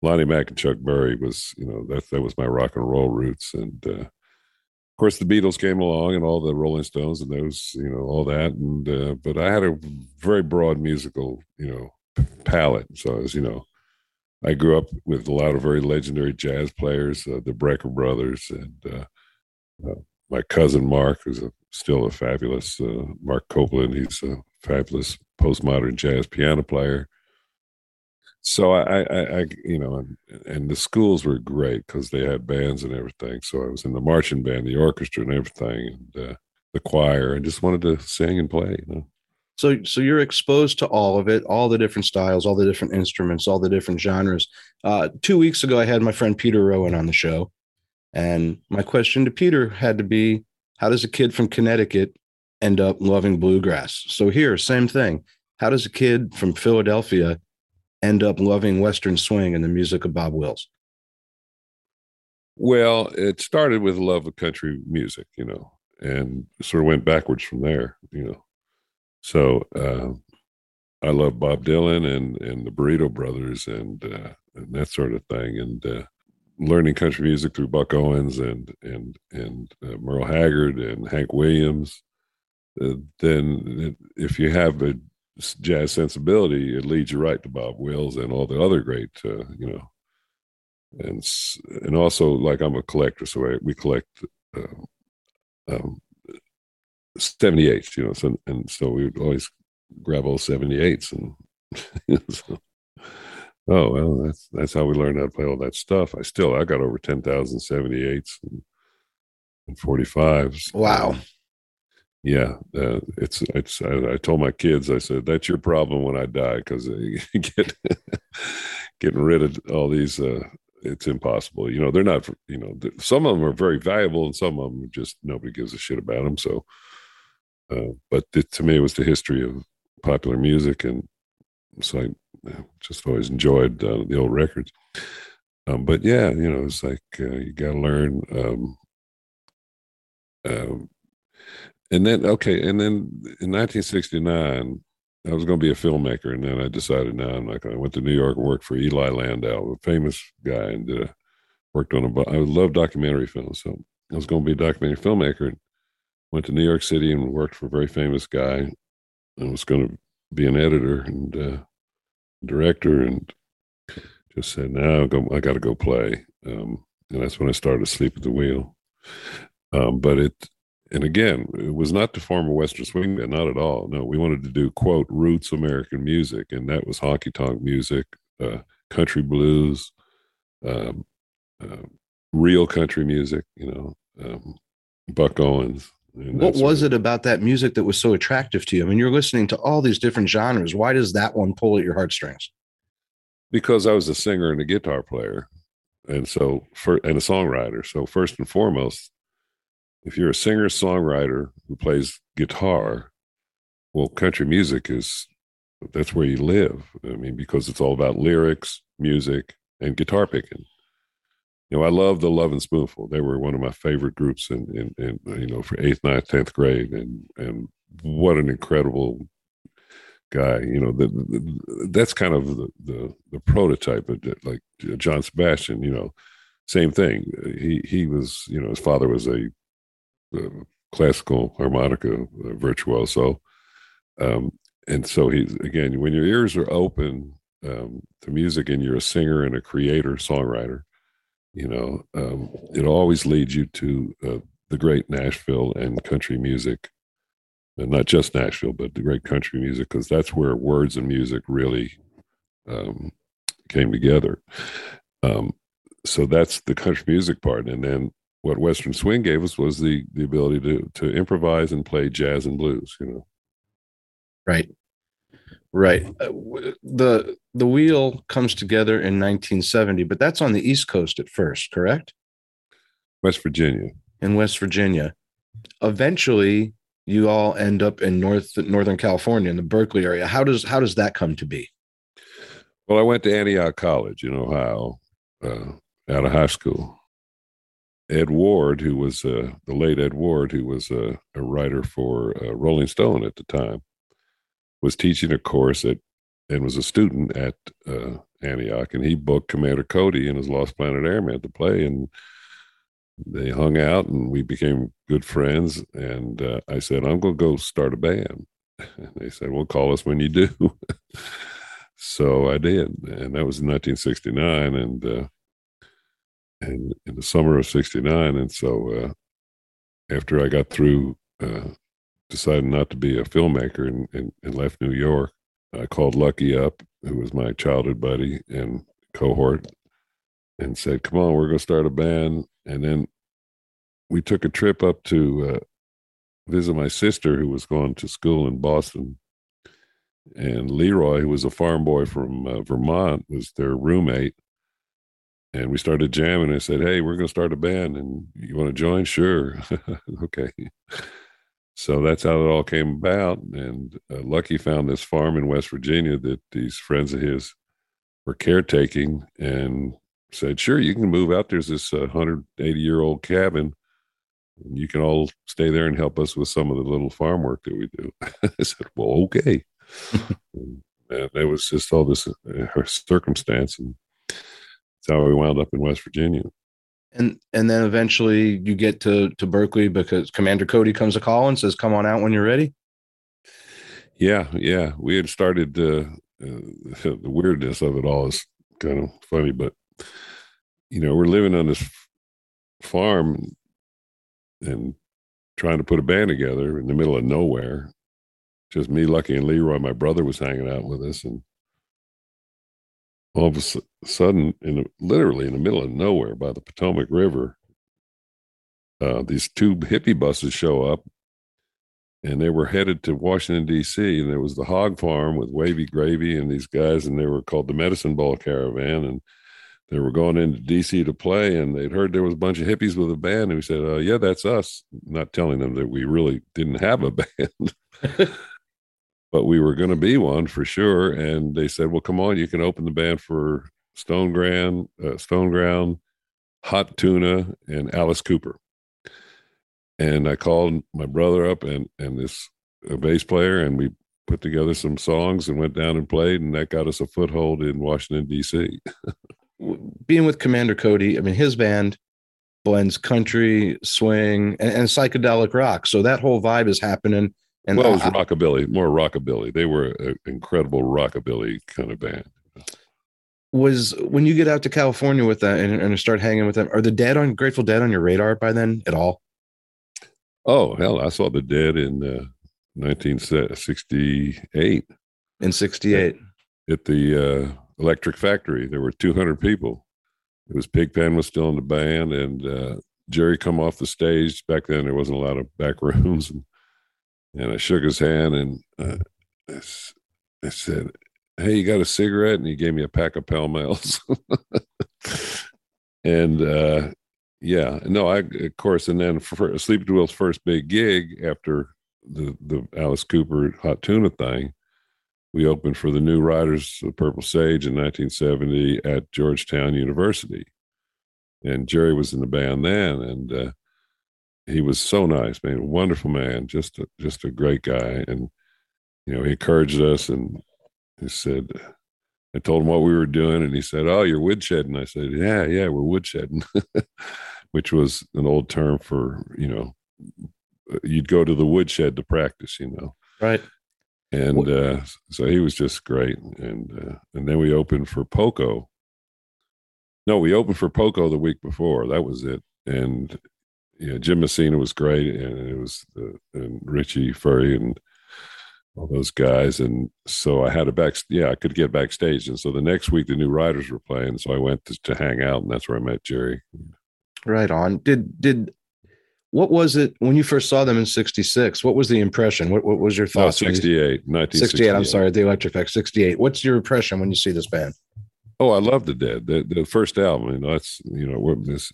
lonnie mack and chuck berry was you know that that was my rock and roll roots and uh, of course the beatles came along and all the rolling stones and those you know all that and uh, but i had a very broad musical you know palette so as you know i grew up with a lot of very legendary jazz players uh, the brecker brothers and uh, my cousin mark who's a, still a fabulous uh, Marc Copland he's a fabulous postmodern jazz piano player so I, I, I, you know, and, and the schools were great because they had bands and everything. So I was in the marching band, the orchestra, and everything, and uh, the choir, and just wanted to sing and play. You know. So, so you're exposed to all of it, all the different styles, all the different instruments, all the different genres. Uh, two weeks ago, I had my friend Peter Rowan on the show, and my question to Peter had to be, "How does a kid from Connecticut end up loving bluegrass?" So here, same thing. How does a kid from Philadelphia end up loving Western swing and the music of Bob Wills? Well, it started with love of country music, you know, and sort of went backwards from there, you know. So uh, I love Bob Dylan and and the Burrito Brothers and uh, and that sort of thing, and uh, learning country music through Buck Owens and and and uh, Merle Haggard and Hank Williams. Uh, then, if you have a jazz sensibility, it leads you right to Bob Wills and all the other great, uh, you know, and and also like I'm a collector, so I, we collect uh, um, 78s, you know, so and so we would always grab all 78s and. so, oh well, that's that's how we learned how to play all that stuff. I still I got over 10,000 78s and, and 45s. Wow. yeah, uh, it's it's. I, I, told my kids, I said, "That's your problem when I die, because get getting rid of all these. Uh, it's impossible. You know, they're not. You know, some of them are very valuable, and some of them just nobody gives a shit about them. So, uh, but it, to me, it was the history of popular music, and so I just always enjoyed uh, the old records. Um, but yeah, you know, it's like uh, you got to learn. Um, um, and then okay, and then in 1969, I was going to be a filmmaker, and then I decided, no, I'm not going. I went to New York and worked for Ely Landau, a famous guy, and did a, worked on a. I love documentary films, so I was going to be a documentary filmmaker. And went to New York City and worked for a very famous guy. I was going to be an editor and uh, director, and just said, "No, I got to go play." Um, and that's when I started Asleep at the Wheel. Um, but it and again, it was not to form a Western swing band, not at all. No, we wanted to do quote roots American music, and that was honky tonk music, uh, country blues, um, uh, real country music. You know, um, Buck Owens. What was it about that music that was so attractive to you? I mean, you're listening to all these different genres. Why does that one pull at your heartstrings? Because I was a singer and a guitar player, and so for and a songwriter. So first and foremost, if you're a singer songwriter who plays guitar, well, country music is that's where you live. I mean, because it's all about lyrics, music, and guitar picking. Know, I love the Lovin' Spoonful. They were one of my favorite groups in, in, in you know, for eighth, ninth, tenth grade, and and what an incredible guy. You know, the, the, that's kind of the, the the prototype of like John Sebastian. You know, same thing. He he was, you know, his father was a classical harmonica virtuoso. Um, and so he's again, when your ears are open um, to music and you're a singer and a creator, songwriter, you know, um, it always leads you to uh, the great Nashville and country music. And not just Nashville, but the great country music, because that's where words and music really um, came together. Um, so that's the country music part. And then what Western swing gave us was the the ability to to improvise and play jazz and blues. You know, right, right. Uh, the the wheel comes together in 1970, but that's on the East Coast at first, correct? West Virginia. In West Virginia, eventually you all end up in North Northern California in the Berkeley area. How does how does that come to be? Well, I went to Antioch College in Ohio, uh, out of high school, Ed Ward, who was uh, the late Ed Ward, who was uh, a writer for uh, Rolling Stone at the time, was teaching a course at and was a student at uh, Antioch, and he booked Commander Cody and his Lost Planet Airmen to play, and they hung out, and we became good friends. And uh, I said, "I'm going to go start a band," and they said, "Well, call us when you do." so I did, and that was in 1969, and uh, and in the summer of 69 and so uh, after i got through uh, deciding not to be a filmmaker and, and, and, left new york i called lucky up who was my childhood buddy and cohort and said come on we're going to start a band and then we took a trip up to uh, visit my sister who was going to school in boston and leroy who was a farm boy from uh, vermont was their roommate and we started jamming. I said, "Hey, we're going to start a band, and you want to join? Sure, okay." So that's how it all came about. And uh, Lucky found this farm in West Virginia that these friends of his were caretaking, and said, "Sure, you can move out. There's this uh, 180 year old cabin." And you can all stay there and help us with some of the little farm work that we do. I said, "Well, okay." and, and it was just all this uh, circumstance, and that's how we wound up in West Virginia. And and then eventually you get to to Berkeley because Commander Cody comes a call and says, "Come on out when you're ready." Yeah, yeah. We had started uh, uh, the weirdness of it all is kind of funny, but you know, we're living on this farm and trying to put a band together in the middle of nowhere. Just me, Lucky, and Leroy. My brother was hanging out with us, and all of a sudden, in literally in the middle of nowhere by the Potomac River, uh, these two hippie buses show up, and they were headed to Washington D.C. and there was the hog farm with Wavy Gravy and these guys, and they were called the Medicine Ball Caravan, and they were going into D.C. to play, and they'd heard there was a bunch of hippies with a band, and we said, uh, "Yeah, that's us," not telling them that we really didn't have a band. But we were going to be one for sure. And they said, "Well, come on, you can open the band for Stoneground, uh, Stoneground, Hot Tuna, and Alice Cooper." And I called my brother up and and this a bass player, and we put together some songs and went down and played, and that got us a foothold in Washington D.C. Being with Commander Cody, I mean, his band blends country, swing, and, and psychedelic rock. So that whole vibe is happening. And well, it was rockabilly, more rockabilly. They were an incredible rockabilly kind of band. Was when you get out to California with that and, and start hanging with them, are the Dead on Grateful Dead on your radar by then at all? Oh hell, I saw the Dead in uh, 1968. In '68, at, at the uh, Electric Factory, there were 200 people. It was Pigpen was still in the band, and uh, Jerry come off the stage. Back then, there wasn't a lot of back rooms, and, and I shook his hand and uh, I, I said, "Hey, you got a cigarette?" And he gave me a pack of Pall Malls. and uh, yeah, no, I of course, and then for Sleepy Will's first big gig after the the Alice Cooper Hot Tuna thing, we opened for the New Riders of Purple Sage in 1970 at Georgetown University, and Jerry was in the band then, and uh, he was so nice, man, A wonderful man, just a, just a great guy, and you know he encouraged us, and he said. I told him what we were doing, and he said, "Oh, you're woodshedding." I said, "Yeah, yeah, we're woodshedding," which was an old term for you know you'd go to the woodshed to practice, you know. Right. And uh, so he was just great. And uh, and then we opened for Poco. No, we opened for Poco the week before. That was it. And you know, Jim Messina was great, and it was uh, and Richie Furay and all those guys. And so I had a back. Yeah, I could get backstage. And so the next week the New Riders were playing, so I went to, to hang out, and that's where I met Jerry. Right on. Did did what was it when you first saw them in 66 what was the impression what, what was your thoughts no, 68 68 i'm sorry the electric factory 68 what's your impression when you see this band oh i love the dead the, the first album you know that's you know what this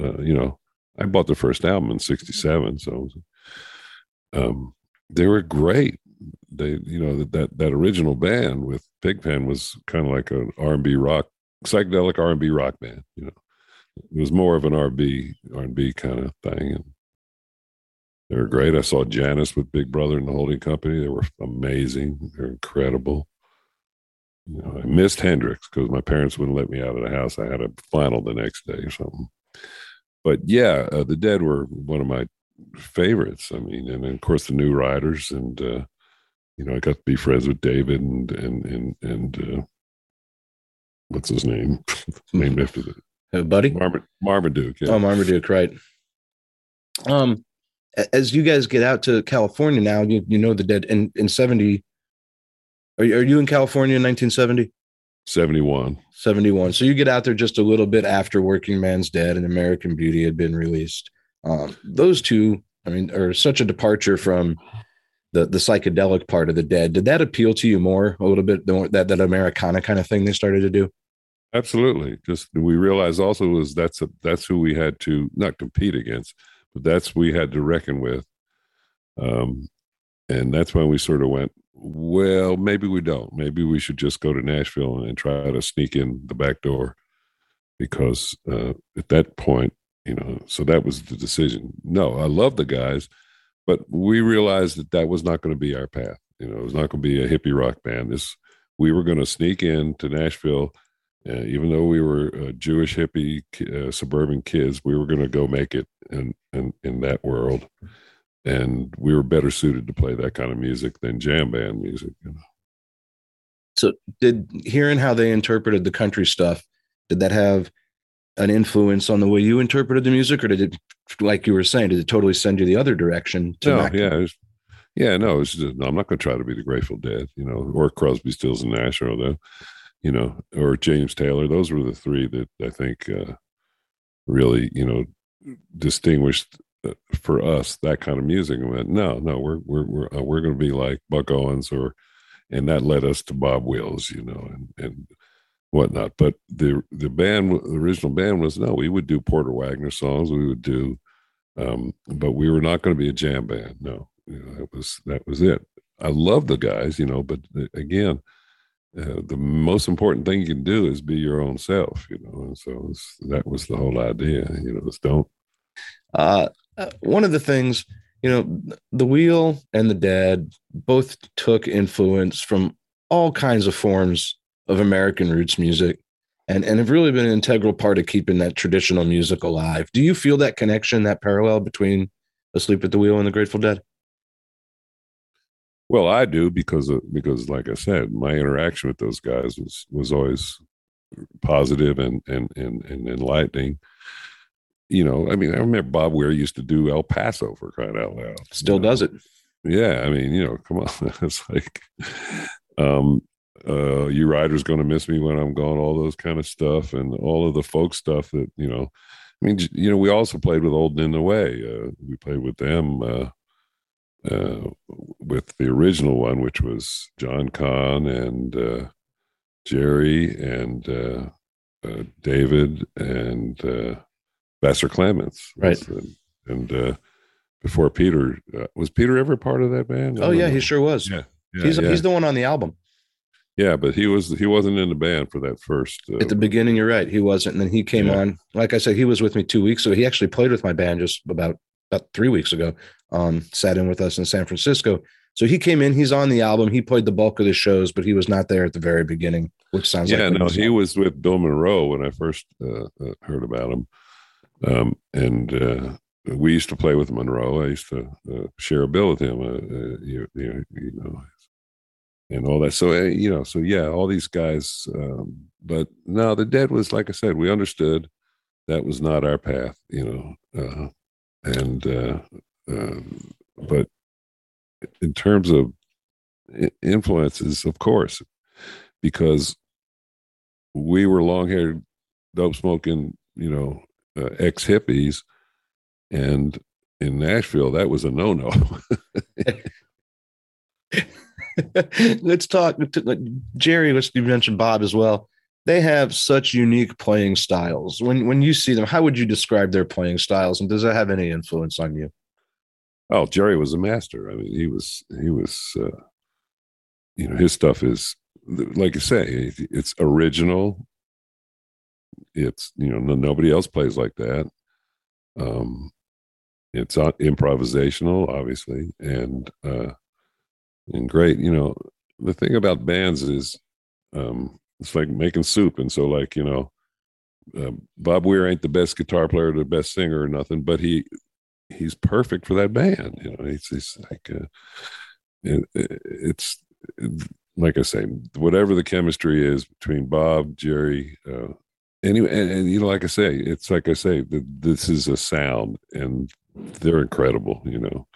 uh, you know i bought the first album in 67 so um they were great they you know that that that original band with pigpen was kind of like an r&b rock psychedelic r&b rock band you know it was more of an R&B R&B kind of thing. And they were great. I saw Janis with Big Brother and the Holding Company. They were amazing. They're incredible. You know, I missed Hendrix because my parents wouldn't let me out of the house. I had a final the next day or something. But yeah, uh, the Dead were one of my favorites. I mean, and of course the New Riders, and uh, you know, I got to be friends with David and and and and uh, what's his name? Named after the uh, buddy Mar- Marmaduke. Yeah. Oh, Marmaduke, right? Um, as you guys get out to California now, you, you know the dead in, in 70. Are you, are you in California in 1970? 71. 71. So you get out there just a little bit after Working Man's Dead and American Beauty had been released. Um, those two, I mean, are such a departure from the the psychedelic part of the Dead. Did that appeal to you more a little bit? than that that Americana kind of thing they started to do. Absolutely. Just we realized also was that's a, that's who we had to not compete against but that's we had to reckon with. Um, and that's when we sort of went, well, maybe we don't. Maybe we should just go to Nashville and, try to sneak in the back door, because uh, at that point, you know, so that was the decision. No, I love the guys, but we realized that that was not going to be our path. You know, it was not going to be a hippie rock band. This we were going to sneak in to Nashville uh, even though we were uh, Jewish hippie uh, suburban kids, we were going to go make it in, in in that world, and we were better suited to play that kind of music than jam band music. You know? So, did hearing how they interpreted the country stuff, did that have an influence on the way you interpreted the music, or did it, like you were saying, did it totally send you the other direction? no, yeah, was, yeah, no, just, no, I'm not going to try to be the Grateful Dead, you know, or Crosby, Stills and Nash, or the you know, or James Taylor. Those were the three that I think uh, really, you know, distinguished for us that kind of music. I went, no, no, we're we're we're uh, we're going to be like Buck Owens or, and that led us to Bob Wills, you know, and and whatnot. But the the band, the original band was no, we would do Porter Wagoner songs, we would do, um, but we were not going to be a jam band. No, you know, that was that was it. I love the guys, you know, but uh, again, uh, the most important thing you can do is be your own self, you know. And so that was the whole idea, you know. Is don't. Uh, one of the things, you know, the wheel and the dead both took influence from all kinds of forms of American roots music, and and have really been an integral part of keeping that traditional music alive. Do you feel that connection, that parallel between Asleep at the Wheel and the Grateful Dead? Well, I do because because, like I said, my interaction with those guys was was always positive and and and, and enlightening. You know, I mean, I remember Bob Weir used to do El Paso for crying out loud. Still you know? does it. Yeah, I mean, you know, come on, it's like, um, uh, you riders going to miss me when I'm gone. All those kind of stuff, and all of the folk stuff that you know. I mean, you know, we also played with Old in the Way. Uh, we played with them. Uh, uh, with the original one, which was John Kahn and uh, Jerry and uh, uh David and uh, Vassar Clements, right? and before Peter, was Peter ever part of that band? Oh yeah, know. he sure was. Yeah, yeah he's yeah. he's the one on the album. Yeah, but he was he wasn't in the band for that first. At the beginning, you're right, he wasn't. And then he came yeah. on. Like I said, he was with me two weeks ago. He actually played with my band just about about three weeks ago. Um, sat in with us in San Francisco. So he came in. He's on the album. He played the bulk of the shows, but he was not there at the very beginning, which sounds yeah. like no, he was with Bill Monroe when I first uh, uh, heard about him, um, and uh, we used to play with Monroe. I used to uh, share a bill with him. Uh, uh, you, you, you, know, and all that. So you know, so yeah, all these guys. Um, but no, the Dead was like I said. We understood that was not our path. You know and uh, uh, but in terms of influences, of course, because we were long-haired, dope-smoking, you know, uh, ex-hippies, and in Nashville, that was a no-no. let's talk, Jerry. Let's you mentioned Bob as well they have such unique playing styles. When when you see them, how would you describe their playing styles, and does that have any influence on you? Oh, Jerry was a master. I mean, he was he was, uh, you know, his stuff is like you say, it's original. It's you know nobody else plays like that. Um, it's improvisational, obviously, and uh, and great. You know, the thing about bands is, um, it's like making soup. And so, like, you know, uh, Bob Weir ain't the best guitar player, or the best singer or nothing, but he he's perfect for that band. You know, he's, he's like, uh, it, it's like I say, whatever the chemistry is between Bob, Jerry, uh, anyway, and, and, you know, like I say, it's like I say, this is a sound, and they're incredible. You know,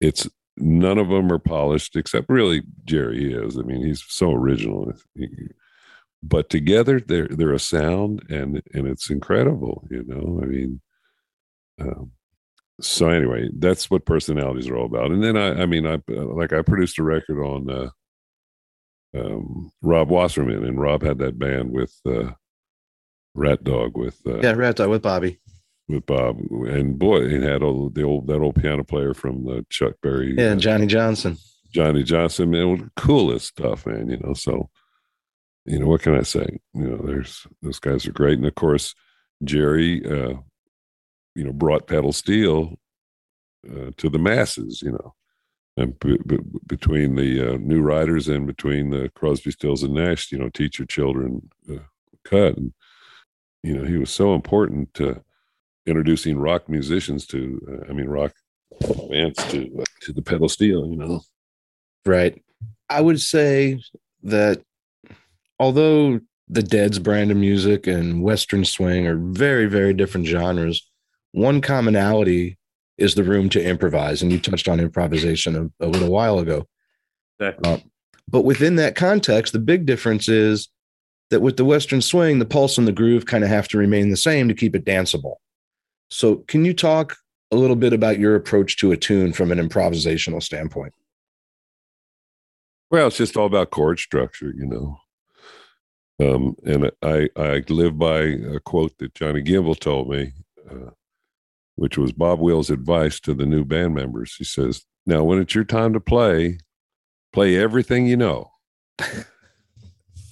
it's none of them are polished except really Jerry is. I mean, he's so original. But together they're they're a sound and and it's incredible you know i mean um, so anyway that's what personalities are all about and then i i mean i like i produced a record on uh, um, rob wasserman and rob had that band with uh, ratdog with uh, yeah ratdog with bobby with bob and boy it had all the old that old piano player from the chuck berry yeah uh, johnny johnson johnny johnson man coolest stuff man you know so you know what can I say? You know, there's those guys are great, and of course, Jerry, uh, you know, brought pedal steel uh, to the masses. You know, and b- b- between the uh, new riders and between the Crosby, Stills, and Nash, you know, teach your children uh, cut, and you know, he was so important to introducing rock musicians to, uh, I mean, rock bands to uh, to the pedal steel. You know, right. I would say that although the Dead's brand of music and Western swing are very, very different genres, one commonality is the room to improvise. And you touched on improvisation a, a little while ago. Exactly. Uh, but within that context, the big difference is that with the Western swing, the pulse and the groove kind of have to remain the same to keep it danceable. So, can you talk a little bit about your approach to a tune from an improvisational standpoint. Well, it's just all about chord structure, you know. Um, and I I live by a quote that Johnny Gimble told me, uh, which was Bob Wills' advice to the new band members. He says, "Now, when it's your time to play, play everything you know."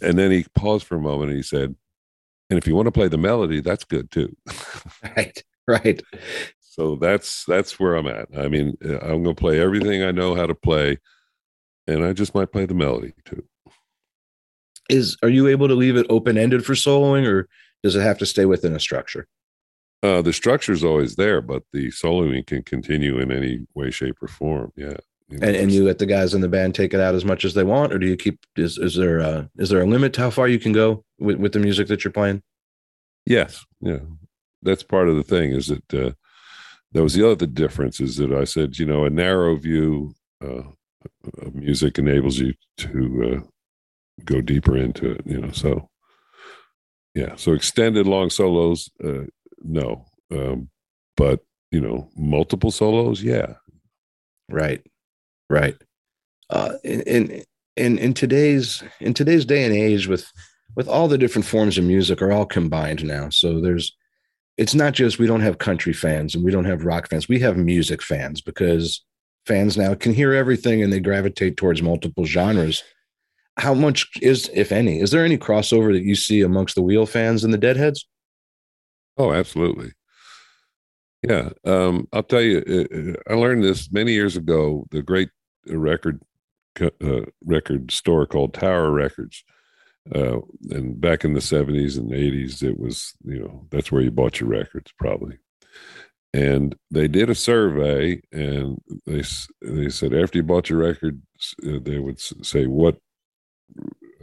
and then he paused for a moment and he said, "And if you want to play the melody, that's good too." right, right. So that's that's where I'm at. I mean, I'm going to play everything I know how to play, and I just might play the melody too is are you able to leave it open ended for soloing, or does it have to stay within a structure? Uh, the structure is always there, but the soloing can continue in any way, shape, or form. Yeah. And, and you let the guys in the band take it out as much as they want, or do you keep? Is is there a, is there a limit to how far you can go with, with the music that you're playing? Yes, yeah, that's part of the thing. Is that uh, that was the other difference is that I said, you know, a narrow view uh, of music enables you to uh, go deeper into it, you know. So yeah, so extended long solos, uh, no, um, but you know, multiple solos, yeah. Right, right. Uh, in in in today's in today's day and age, with with all the different forms of music are all combined now. So there's it's not just we don't have country fans and we don't have rock fans. We have music fans because fans now can hear everything and they gravitate towards multiple genres how much is, if any, is there any crossover that you see amongst the wheel fans and the Deadheads? Oh, absolutely. Yeah, um, I'll tell you, uh, uh, I learned this many years ago. The great record uh, record store called Tower Records, uh, and back in the seventies and eighties, it was you know that's where you bought your records probably. And they did a survey, and they they said after you bought your record, uh, they would say what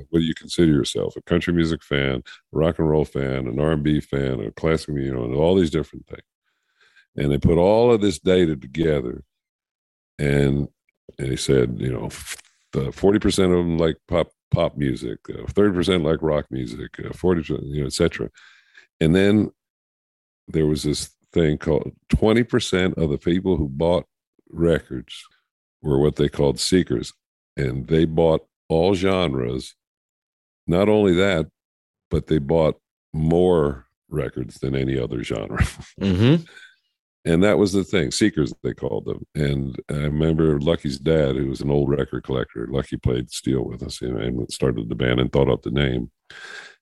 what do you consider yourself? A country music fan, a rock and roll fan, an R and B fan, a classical, you know, and all these different things. And they put all of this data together, and, and he said, you know, forty percent of them like pop pop music, uh, thirty uh, percent like rock music, uh, forty percent, you know, etc. And then there was this thing called twenty percent of the people who bought records were what they called seekers, and they bought all genres. Not only that, but they bought more records than any other genre. Mm-hmm. And that was the thing seekers they called them. And i remember lucky's dad who was an old record collector lucky played steel with us and started the band and thought up the name.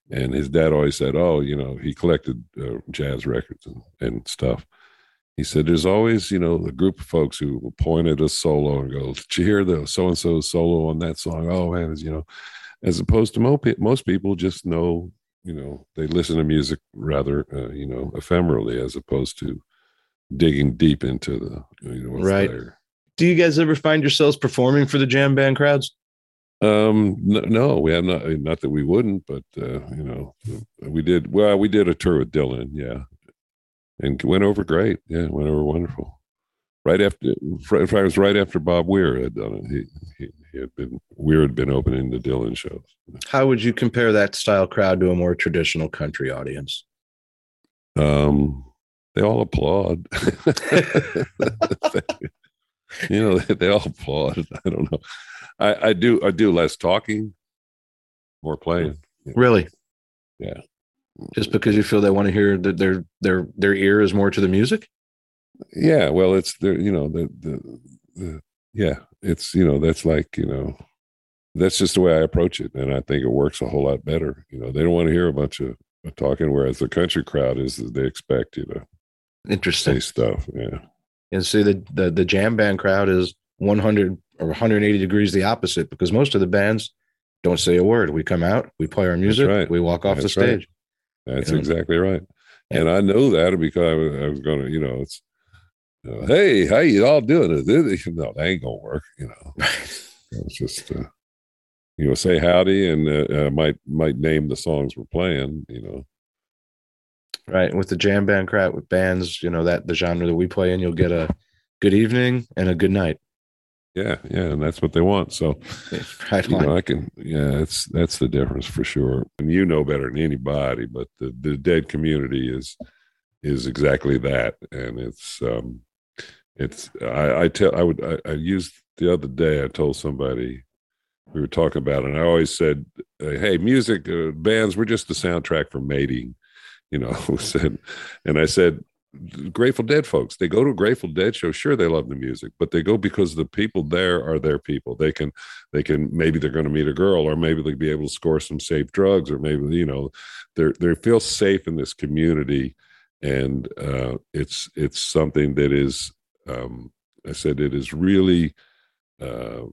And his dad always said oh you know he collected uh, jazz records and, and stuff. He said there's always you know a group of folks who will point at a solo and go did you hear the so and so solo on that song? Oh man you know as opposed to most, most people just know you know they listen to music rather uh, you know ephemerally as opposed to digging deep into the you know right there. do you guys ever find yourselves performing for the jam band crowds um no, no, we have not not that we wouldn't but uh you know we did well we did a tour with dylan yeah and went over great. Yeah, went over wonderful. Right after, in fact, it was right after Bob Weir had done it. He, he, he had been Weir had been opening the Dylan shows. How would you compare that style crowd to a more traditional country audience? Um, they all applaud. you know, they, they, all applaud. I don't know. I, I do. I do less talking, more playing. Really? Yeah just because you feel they want to hear that their their their ear is more to the music yeah well it's the you know the, the the yeah it's you know that's like you know that's just the way i approach it and i think it works a whole lot better you know they don't want to hear a bunch of talking whereas the country crowd is they expect you to interesting stuff yeah and see the, the the jam band crowd is 100 or 180 degrees the opposite because most of the bands don't say a word we come out we play our music right. we walk off that's the stage that's exactly right. And I know that because I was, I was going to, you know, it's, uh, hey, how you all doing? No, that ain't gonna work. You know, it's just, uh, you know, say howdy and uh, uh, might might name the songs we're playing. You know, right. With the jam band crowd, with bands, you know that the genre that we play in, you'll get a good evening and a good night. Yeah, yeah, and that's what they want. So, right you know, I can, yeah, that's that's the difference for sure. And you know better than anybody, but the the dead community is is exactly that, and it's um, it's I, I tell I would I, I used the other day. I told somebody we were talking about it, and I always said, "Hey, music uh, bands, we're just the soundtrack for mating." You know, said, and I said, Grateful Dead folks, they go to a Grateful Dead show. Sure, they love the music, but they go because the people there are their people. They can, they can maybe they're going to meet a girl, or maybe they'll be able to score some safe drugs, or maybe you know, they they feel safe in this community, and uh, it's it's something that is, um, I said, it is really uh,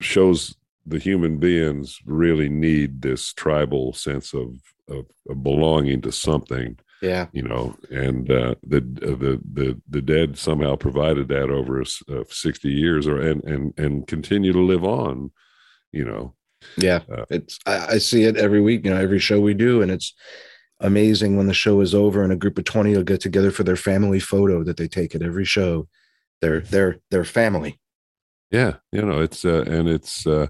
shows the human beings really need this tribal sense of, of, of belonging to something yeah. you know and uh, the the the the dead somehow provided that over uh, 60 years or and and and continue to live on you know. Yeah. Uh, it's I, I, see it every week you know every show we do and it's amazing when the show is over and a group of 20 will get together for their family photo that they take at every show. They're they're they're family. Yeah you know it's uh, and it's uh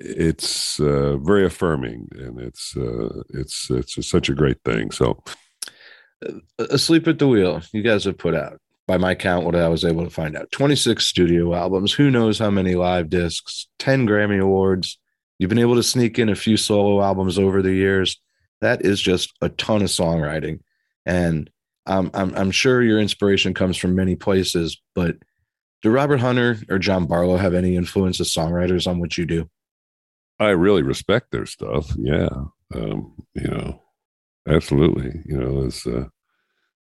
it's uh, very affirming and it's uh, it's it's such a great thing. So asleep at the wheel you guys have put out by my count what i was able to find out 26 studio albums who knows how many live discs 10 grammy awards. You've been able to sneak in a few solo albums over the years. That is just a ton of songwriting. And I'm, I'm, I'm sure your inspiration comes from many places but do robert hunter or john barlow have any influence as songwriters on what you do i really respect their stuff yeah um, you know absolutely. You know, as a,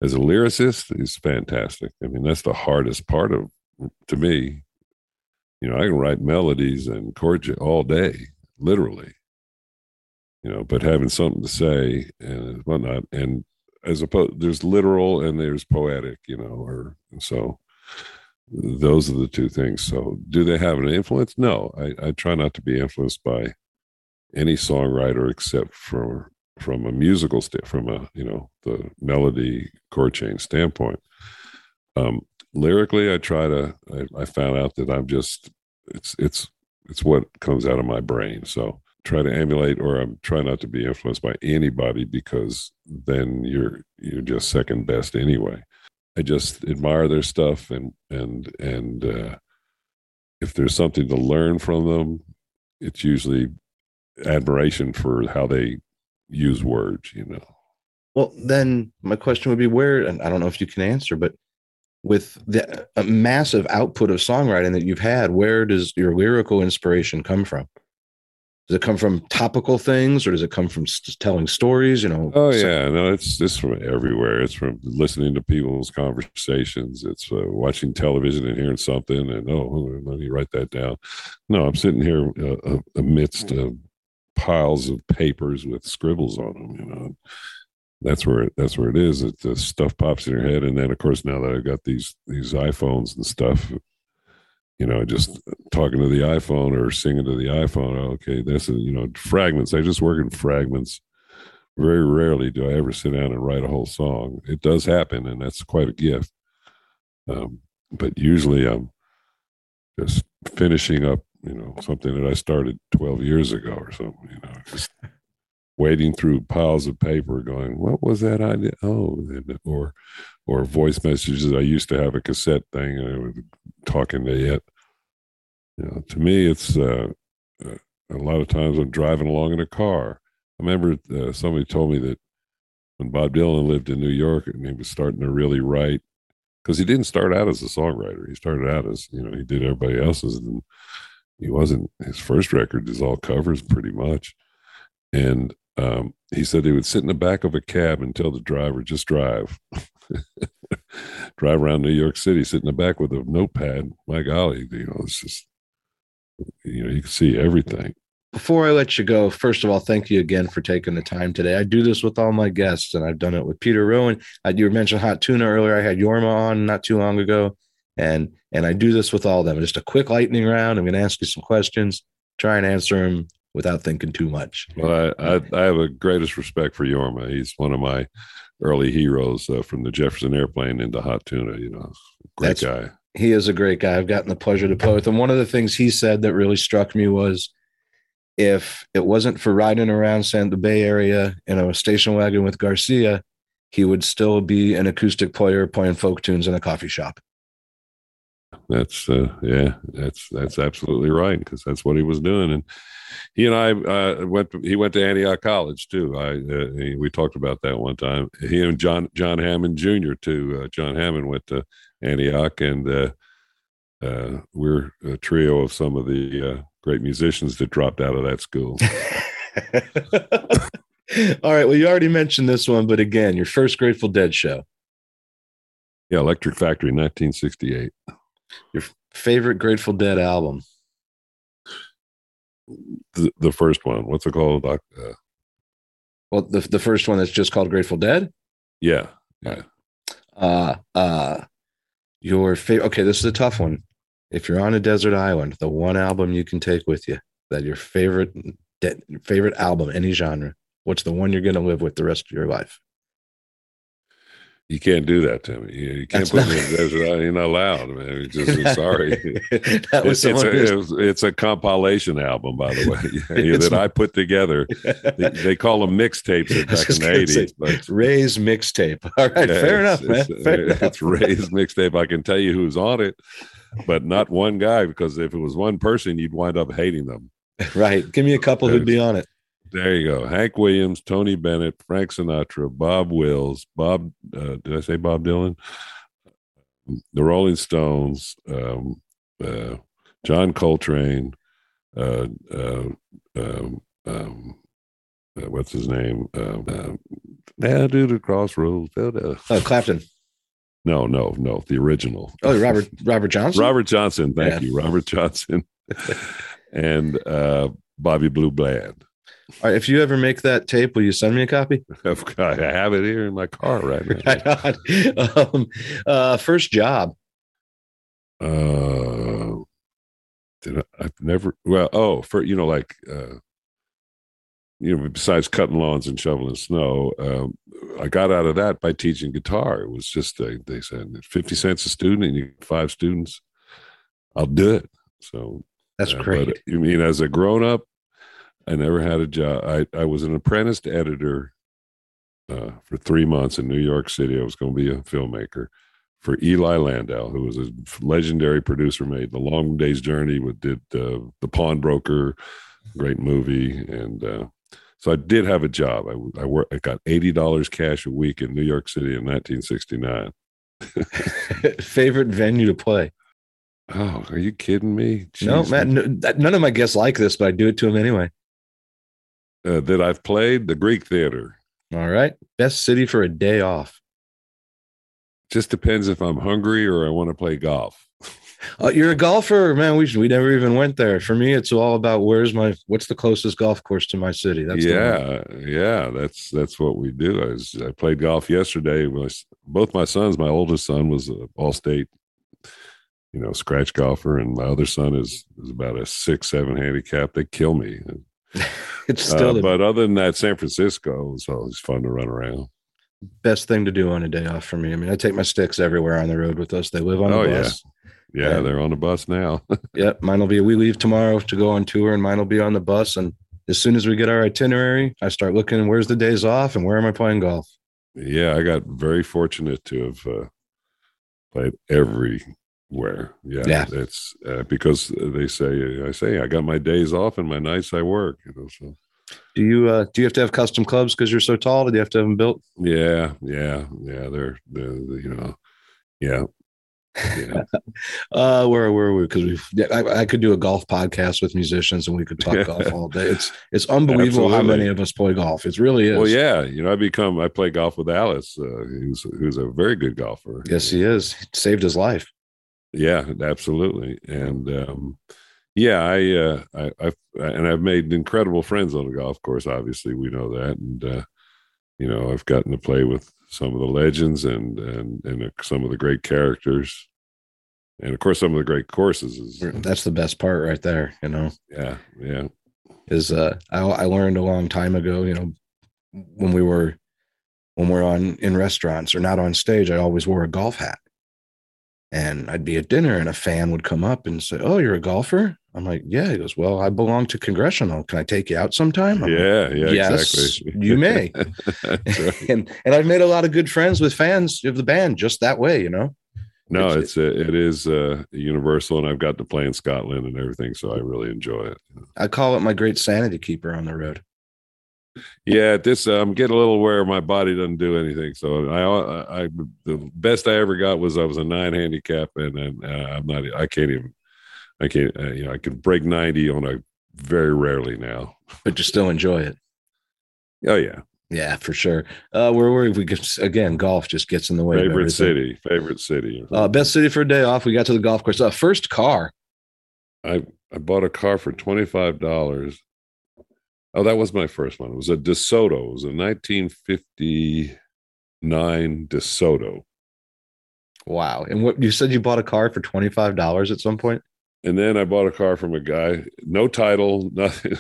as a lyricist, he's fantastic. I mean, that's the hardest part of to me. You know, I can write melodies and chords all day, literally. You know, but having something to say and whatnot, and as opposed, there's literal and there's poetic. You know, or so those are the two things. So, do they have an influence? No, I, I try not to be influenced by any songwriter except for from a musical st- from a you know the melody chord change standpoint um lyrically i try to I, I, found out that i'm just it's it's it's what comes out of my brain so try to emulate or i'm trying not to be influenced by anybody because then you're you're just second best anyway i just admire their stuff and and and uh if there's something to learn from them it's usually admiration for how they use words, you know. Well, then my question would be where, and I don't know if you can answer, but with the massive output of songwriting that you've had, where does your lyrical inspiration come from? Does it come from topical things, or does it come from telling stories? You know. Oh yeah, no, it's it's from everywhere. It's from listening to people's conversations. It's uh, watching television and hearing something, and oh, let me write that down. No, I'm sitting here uh, amidst uh, piles of papers with scribbles on them. You know, that's where it, that's where it is. It the stuff pops in your head, and then of course now that I've got these these iPhones and stuff, you know, just talking to the iPhone or singing to the iPhone. Okay, this is, you know fragments. I just work in fragments. Very rarely do I ever sit down and write a whole song. It does happen, and that's quite a gift. Um, but usually I'm just finishing up you know, something that I started 12 years ago or something, you know, just wading through piles of paper going, what was that idea? Oh, or, or voice messages. I used to have a cassette thing and I was talking to it. You know, to me, it's uh, uh, a lot of times I'm driving along in a car. I remember uh, somebody told me that when Bob Dylan lived in New York and he was starting to really write, because he didn't start out as a songwriter. He started out as, you know, he did everybody else's. And he wasn't his first record is all covers pretty much and um, he said he would sit in the back of a cab and tell the driver just drive drive around new york city sit in the back with a notepad my golly you know it's just you know you can see everything before I let you go, first of all, thank you again for taking the time today. I do this with all my guests, and I've done it with Peter Rowan. I, you mentioned Hot Tuna earlier. I had Jorma on not too long ago, and and I do this with all of them. Just a quick lightning round. I'm going to ask you some questions. Try and answer them without thinking too much. Well, I, I, I have a greatest respect for Jorma. He's one of my early heroes uh, from the Jefferson Airplane into Hot Tuna. You know, great That's, guy. He is a great guy. I've gotten the pleasure to play with him. One of the things he said that really struck me was if it wasn't for riding around San the Bay Area in a station wagon with Garcia, he would still be an acoustic player playing folk tunes in a coffee shop that's uh, yeah, that's that's absolutely right because that's what he was doing, and he and I uh, went. To, he went to Antioch College too. I uh, he, we talked about that one time. He and John John Hammond Jr. too. Uh, John Hammond went to Antioch, and uh, uh, we're a trio of some of the great musicians that dropped out of that school. All right. Well, you already mentioned this one, but again, your first Grateful Dead show. Yeah, Electric Factory, 1968. Your favorite Grateful Dead album? The, the first one. What's it called? Uh, well, the the first one that's just called Grateful Dead. Yeah. Yeah. Uh, uh, your favorite. Okay, this is a tough one. If you're on a desert island, the one album you can take with you that your favorite de- favorite album, any genre. What's the one you're going to live with the rest of your life? You can't do that to me. You, can't That's put not, me in the desert. You're not allowed, man. Just, sorry. that was it's, it's, a, it's, a, compilation album, by the way, that I put together. They, they call them mixtapes back in the eighties. But Ray's mixtape. All right, yeah, fair enough, man. Fair it's, enough. Ray's mixtape. I can tell you who's on it, but not one guy because if it was one person, you'd wind up hating them. Right. Give me a couple who'd be on it. There you go. Hank Williams, Tony Bennett, Frank Sinatra, Bob Wills, Bob. Uh, did I say Bob Dylan? The Rolling Stones, um, uh, John Coltrane, uh, uh um, um, uh, what's his name? Um, uh, to the crossroads. Oh, Clapton. No, no, no. The original. Oh, Robert Robert Johnson. Robert Johnson. Thank yeah. you, Robert Johnson, and Bobby Blue Bland. All right, if you ever make that tape, will you send me a copy? I have it here in my car right now. right um, uh, first job. Uh, did I, I've never. Well, oh, for you know, like uh, you know, besides cutting lawns and shoveling snow, um, I got out of that by teaching guitar. It was just uh, they said fifty cents a student, and you get five students. I'll do it. So that's uh, great. But, you mean as a grown up? I never had a job. I, I was an apprenticed editor uh, for three months in New York City. I was going to be a filmmaker for Ely Landau, who was a legendary producer, made The Long Day's Journey, with did uh, The Pawnbroker, great movie. And uh, so I did have a job. I, I, work, I got $80 cash a week in New York City in 1969. Favorite venue to play? Oh, are you kidding me? Jeez. No, Matt. No, none of my guests like this, but I do it to them anyway uh, that I've played, the Greek Theater. All right. Best city for a day off. Just depends if I'm hungry or I want to play golf. Uh, you're a golfer, man. We we never even went there. For me, it's all about where's my what's the closest golf course to my city. That's yeah, yeah. That's that's what we do. I, was, I played golf yesterday. both my sons, my oldest son was an all-state, you know, scratch golfer, and my other son is is about a six seven handicap. They kill me. it's uh, still, uh, but other than that, San Francisco is always fun to run around. Best thing to do on a day off for me. I mean, I take my sticks everywhere on the road with us. They live on the oh, bus. Yeah, yeah they're on the bus now. yep, mine will be. We leave tomorrow to go on tour, and mine will be on the bus. And as soon as we get our itinerary, I start looking. Where's the days off, and where am I playing golf? Yeah, I got very fortunate to have uh, played every where yeah, yeah. it's uh, because they say i say i got my days off and my nights i work you know so do you uh do you have to have custom clubs because you're so tall do you have to have them built yeah yeah yeah they're, they're you know yeah yeah. uh, where were we? Because we, yeah, I, I, could do a golf podcast with musicians, and we could talk golf all day. It's it's unbelievable Absolutely. how many of us play golf. It really is. Well, yeah, you know, I become I play golf with Alice, uh, who's who's a very good golfer. Yes, he is. He saved his life. Yeah, absolutely. And um, yeah, I, uh, I, I've, and I've made incredible friends on the golf course. Obviously, we know that, and uh, you know, I've gotten to play with some of the legends and and and some of the great characters, and of course, some of the great courses. Is, That's the best part, right there. You know. Yeah, yeah. Is uh, I, I learned a long time ago. You know, when we were when we're on in restaurants or not on stage, I always wore a golf hat and I'd be at dinner and a fan would come up and say, Oh, you're a golfer? I'm like, Yeah. He goes, Well, I belong to Congressional. Can I take you out sometime? I'm yeah, like, yeah, yes, exactly. you may. and and I've made a lot of good friends with fans of the band just that way, you know. No, It's- it's, a, it is uh, universal, and I've got to play in Scotland and everything, so I really enjoy it. I call it my great sanity keeper on the road. Yeah, this uh, I'm getting a little aware my body doesn't do anything. So I, I, I, the best I ever got was I was a nine handicap, and then uh, I'm not. I can't even. I can't. Uh, you know, I can break ninety on a very rarely now. But you still enjoy it. Oh yeah, Yeah, for sure. Uh, were we? Just, again, golf just gets in the way. favorite city, favorite city. Uh, best city for a day off. We got to the golf course. Uh, first car. I I bought a car for twenty five dollars. Oh, that was my first one. It was a DeSoto. It was a 1959 DeSoto. Wow. And what you said you bought a car for twenty five dollars at some point. And then I bought a car from a guy, no title, nothing.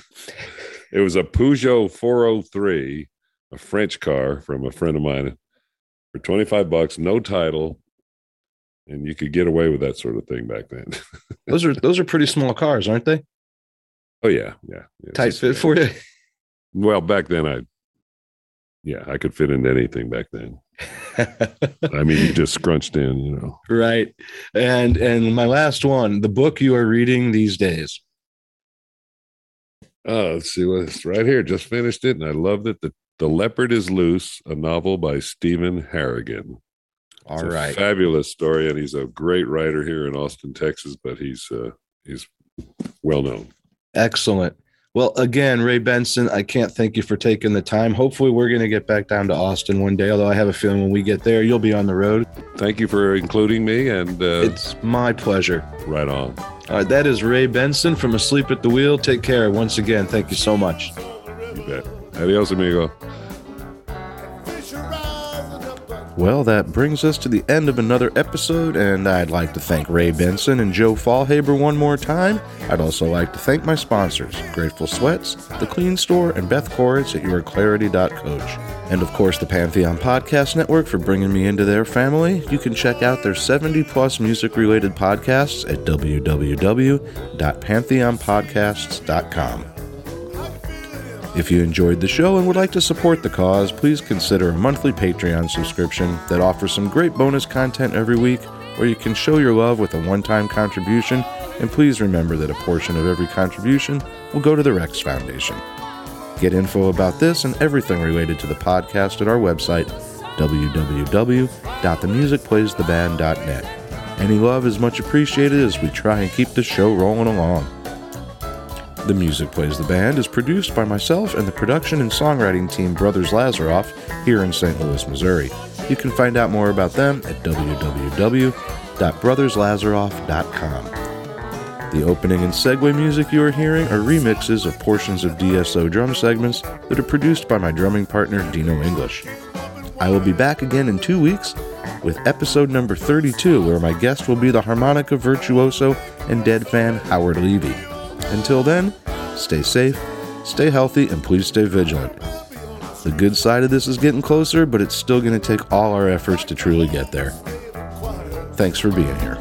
it was a Peugeot 403, a French car from a friend of mine for 25 bucks, no title. And you could get away with that sort of thing back then. Those are those are pretty small cars, aren't they? Oh, yeah. Yeah. yeah Tight fit for you. Well, back then, I, yeah, I could fit into anything back then. I mean, you just scrunched in, you know. right. And and my last one, the book you are reading these days. Oh, let's see what's right here. Just finished it, and I loved it. The The Leopard is Loose, a novel by Stephen Harrigan. All a fabulous story, and he's a great writer here in Austin, Texas. But he's uh, he's well known. Excellent. Well, again, Ray Benson, I can't thank you for taking the time. Hopefully, we're going to get back down to Austin one day. Although I have a feeling when we get there, you'll be on the road. Thank you for including me, and uh, It's my pleasure. right on. All right, that is Ray Benson from Asleep at the Wheel. Take care. Once again, thank you so much. You bet. Adios, amigo. Well, that brings us to the end of another episode, and I'd like to thank Ray Benson and Joe Faulhaber one more time. I'd also like to thank my sponsors, Grateful Sweats, The Clean Store, and Beth Koritz at YourClarity.coach. And of course, the Pantheon Podcast Network for bringing me into their family. You can check out their 70 plus music related podcasts at www.pantheonpodcasts.com. If you enjoyed the show and would like to support the cause, please consider a monthly Patreon subscription that offers some great bonus content every week where you can show your love with a one time contribution. And please remember that a portion of every contribution will go to the Rex Foundation. Get info about this and everything related to the podcast at our website, www.themusicplaystheband.net. Any love is much appreciated as we try and keep the show rolling along. The Music Plays the Band is produced by myself and the production and songwriting team Brothers Lazaroff here in St. Louis, Missouri. You can find out more about them at www.brotherslazaroff.com. The opening and segue music you are hearing are remixes of portions of DSO drum segments that are produced by my drumming partner Dino English. I will be back again in two weeks with episode number 32, where my guest will be the harmonica virtuoso and dead fan Howard Levy. Until then, stay safe, stay healthy, and please stay vigilant. The good side of this is getting closer, but it's still going to take all our efforts to truly get there. Thanks for being here.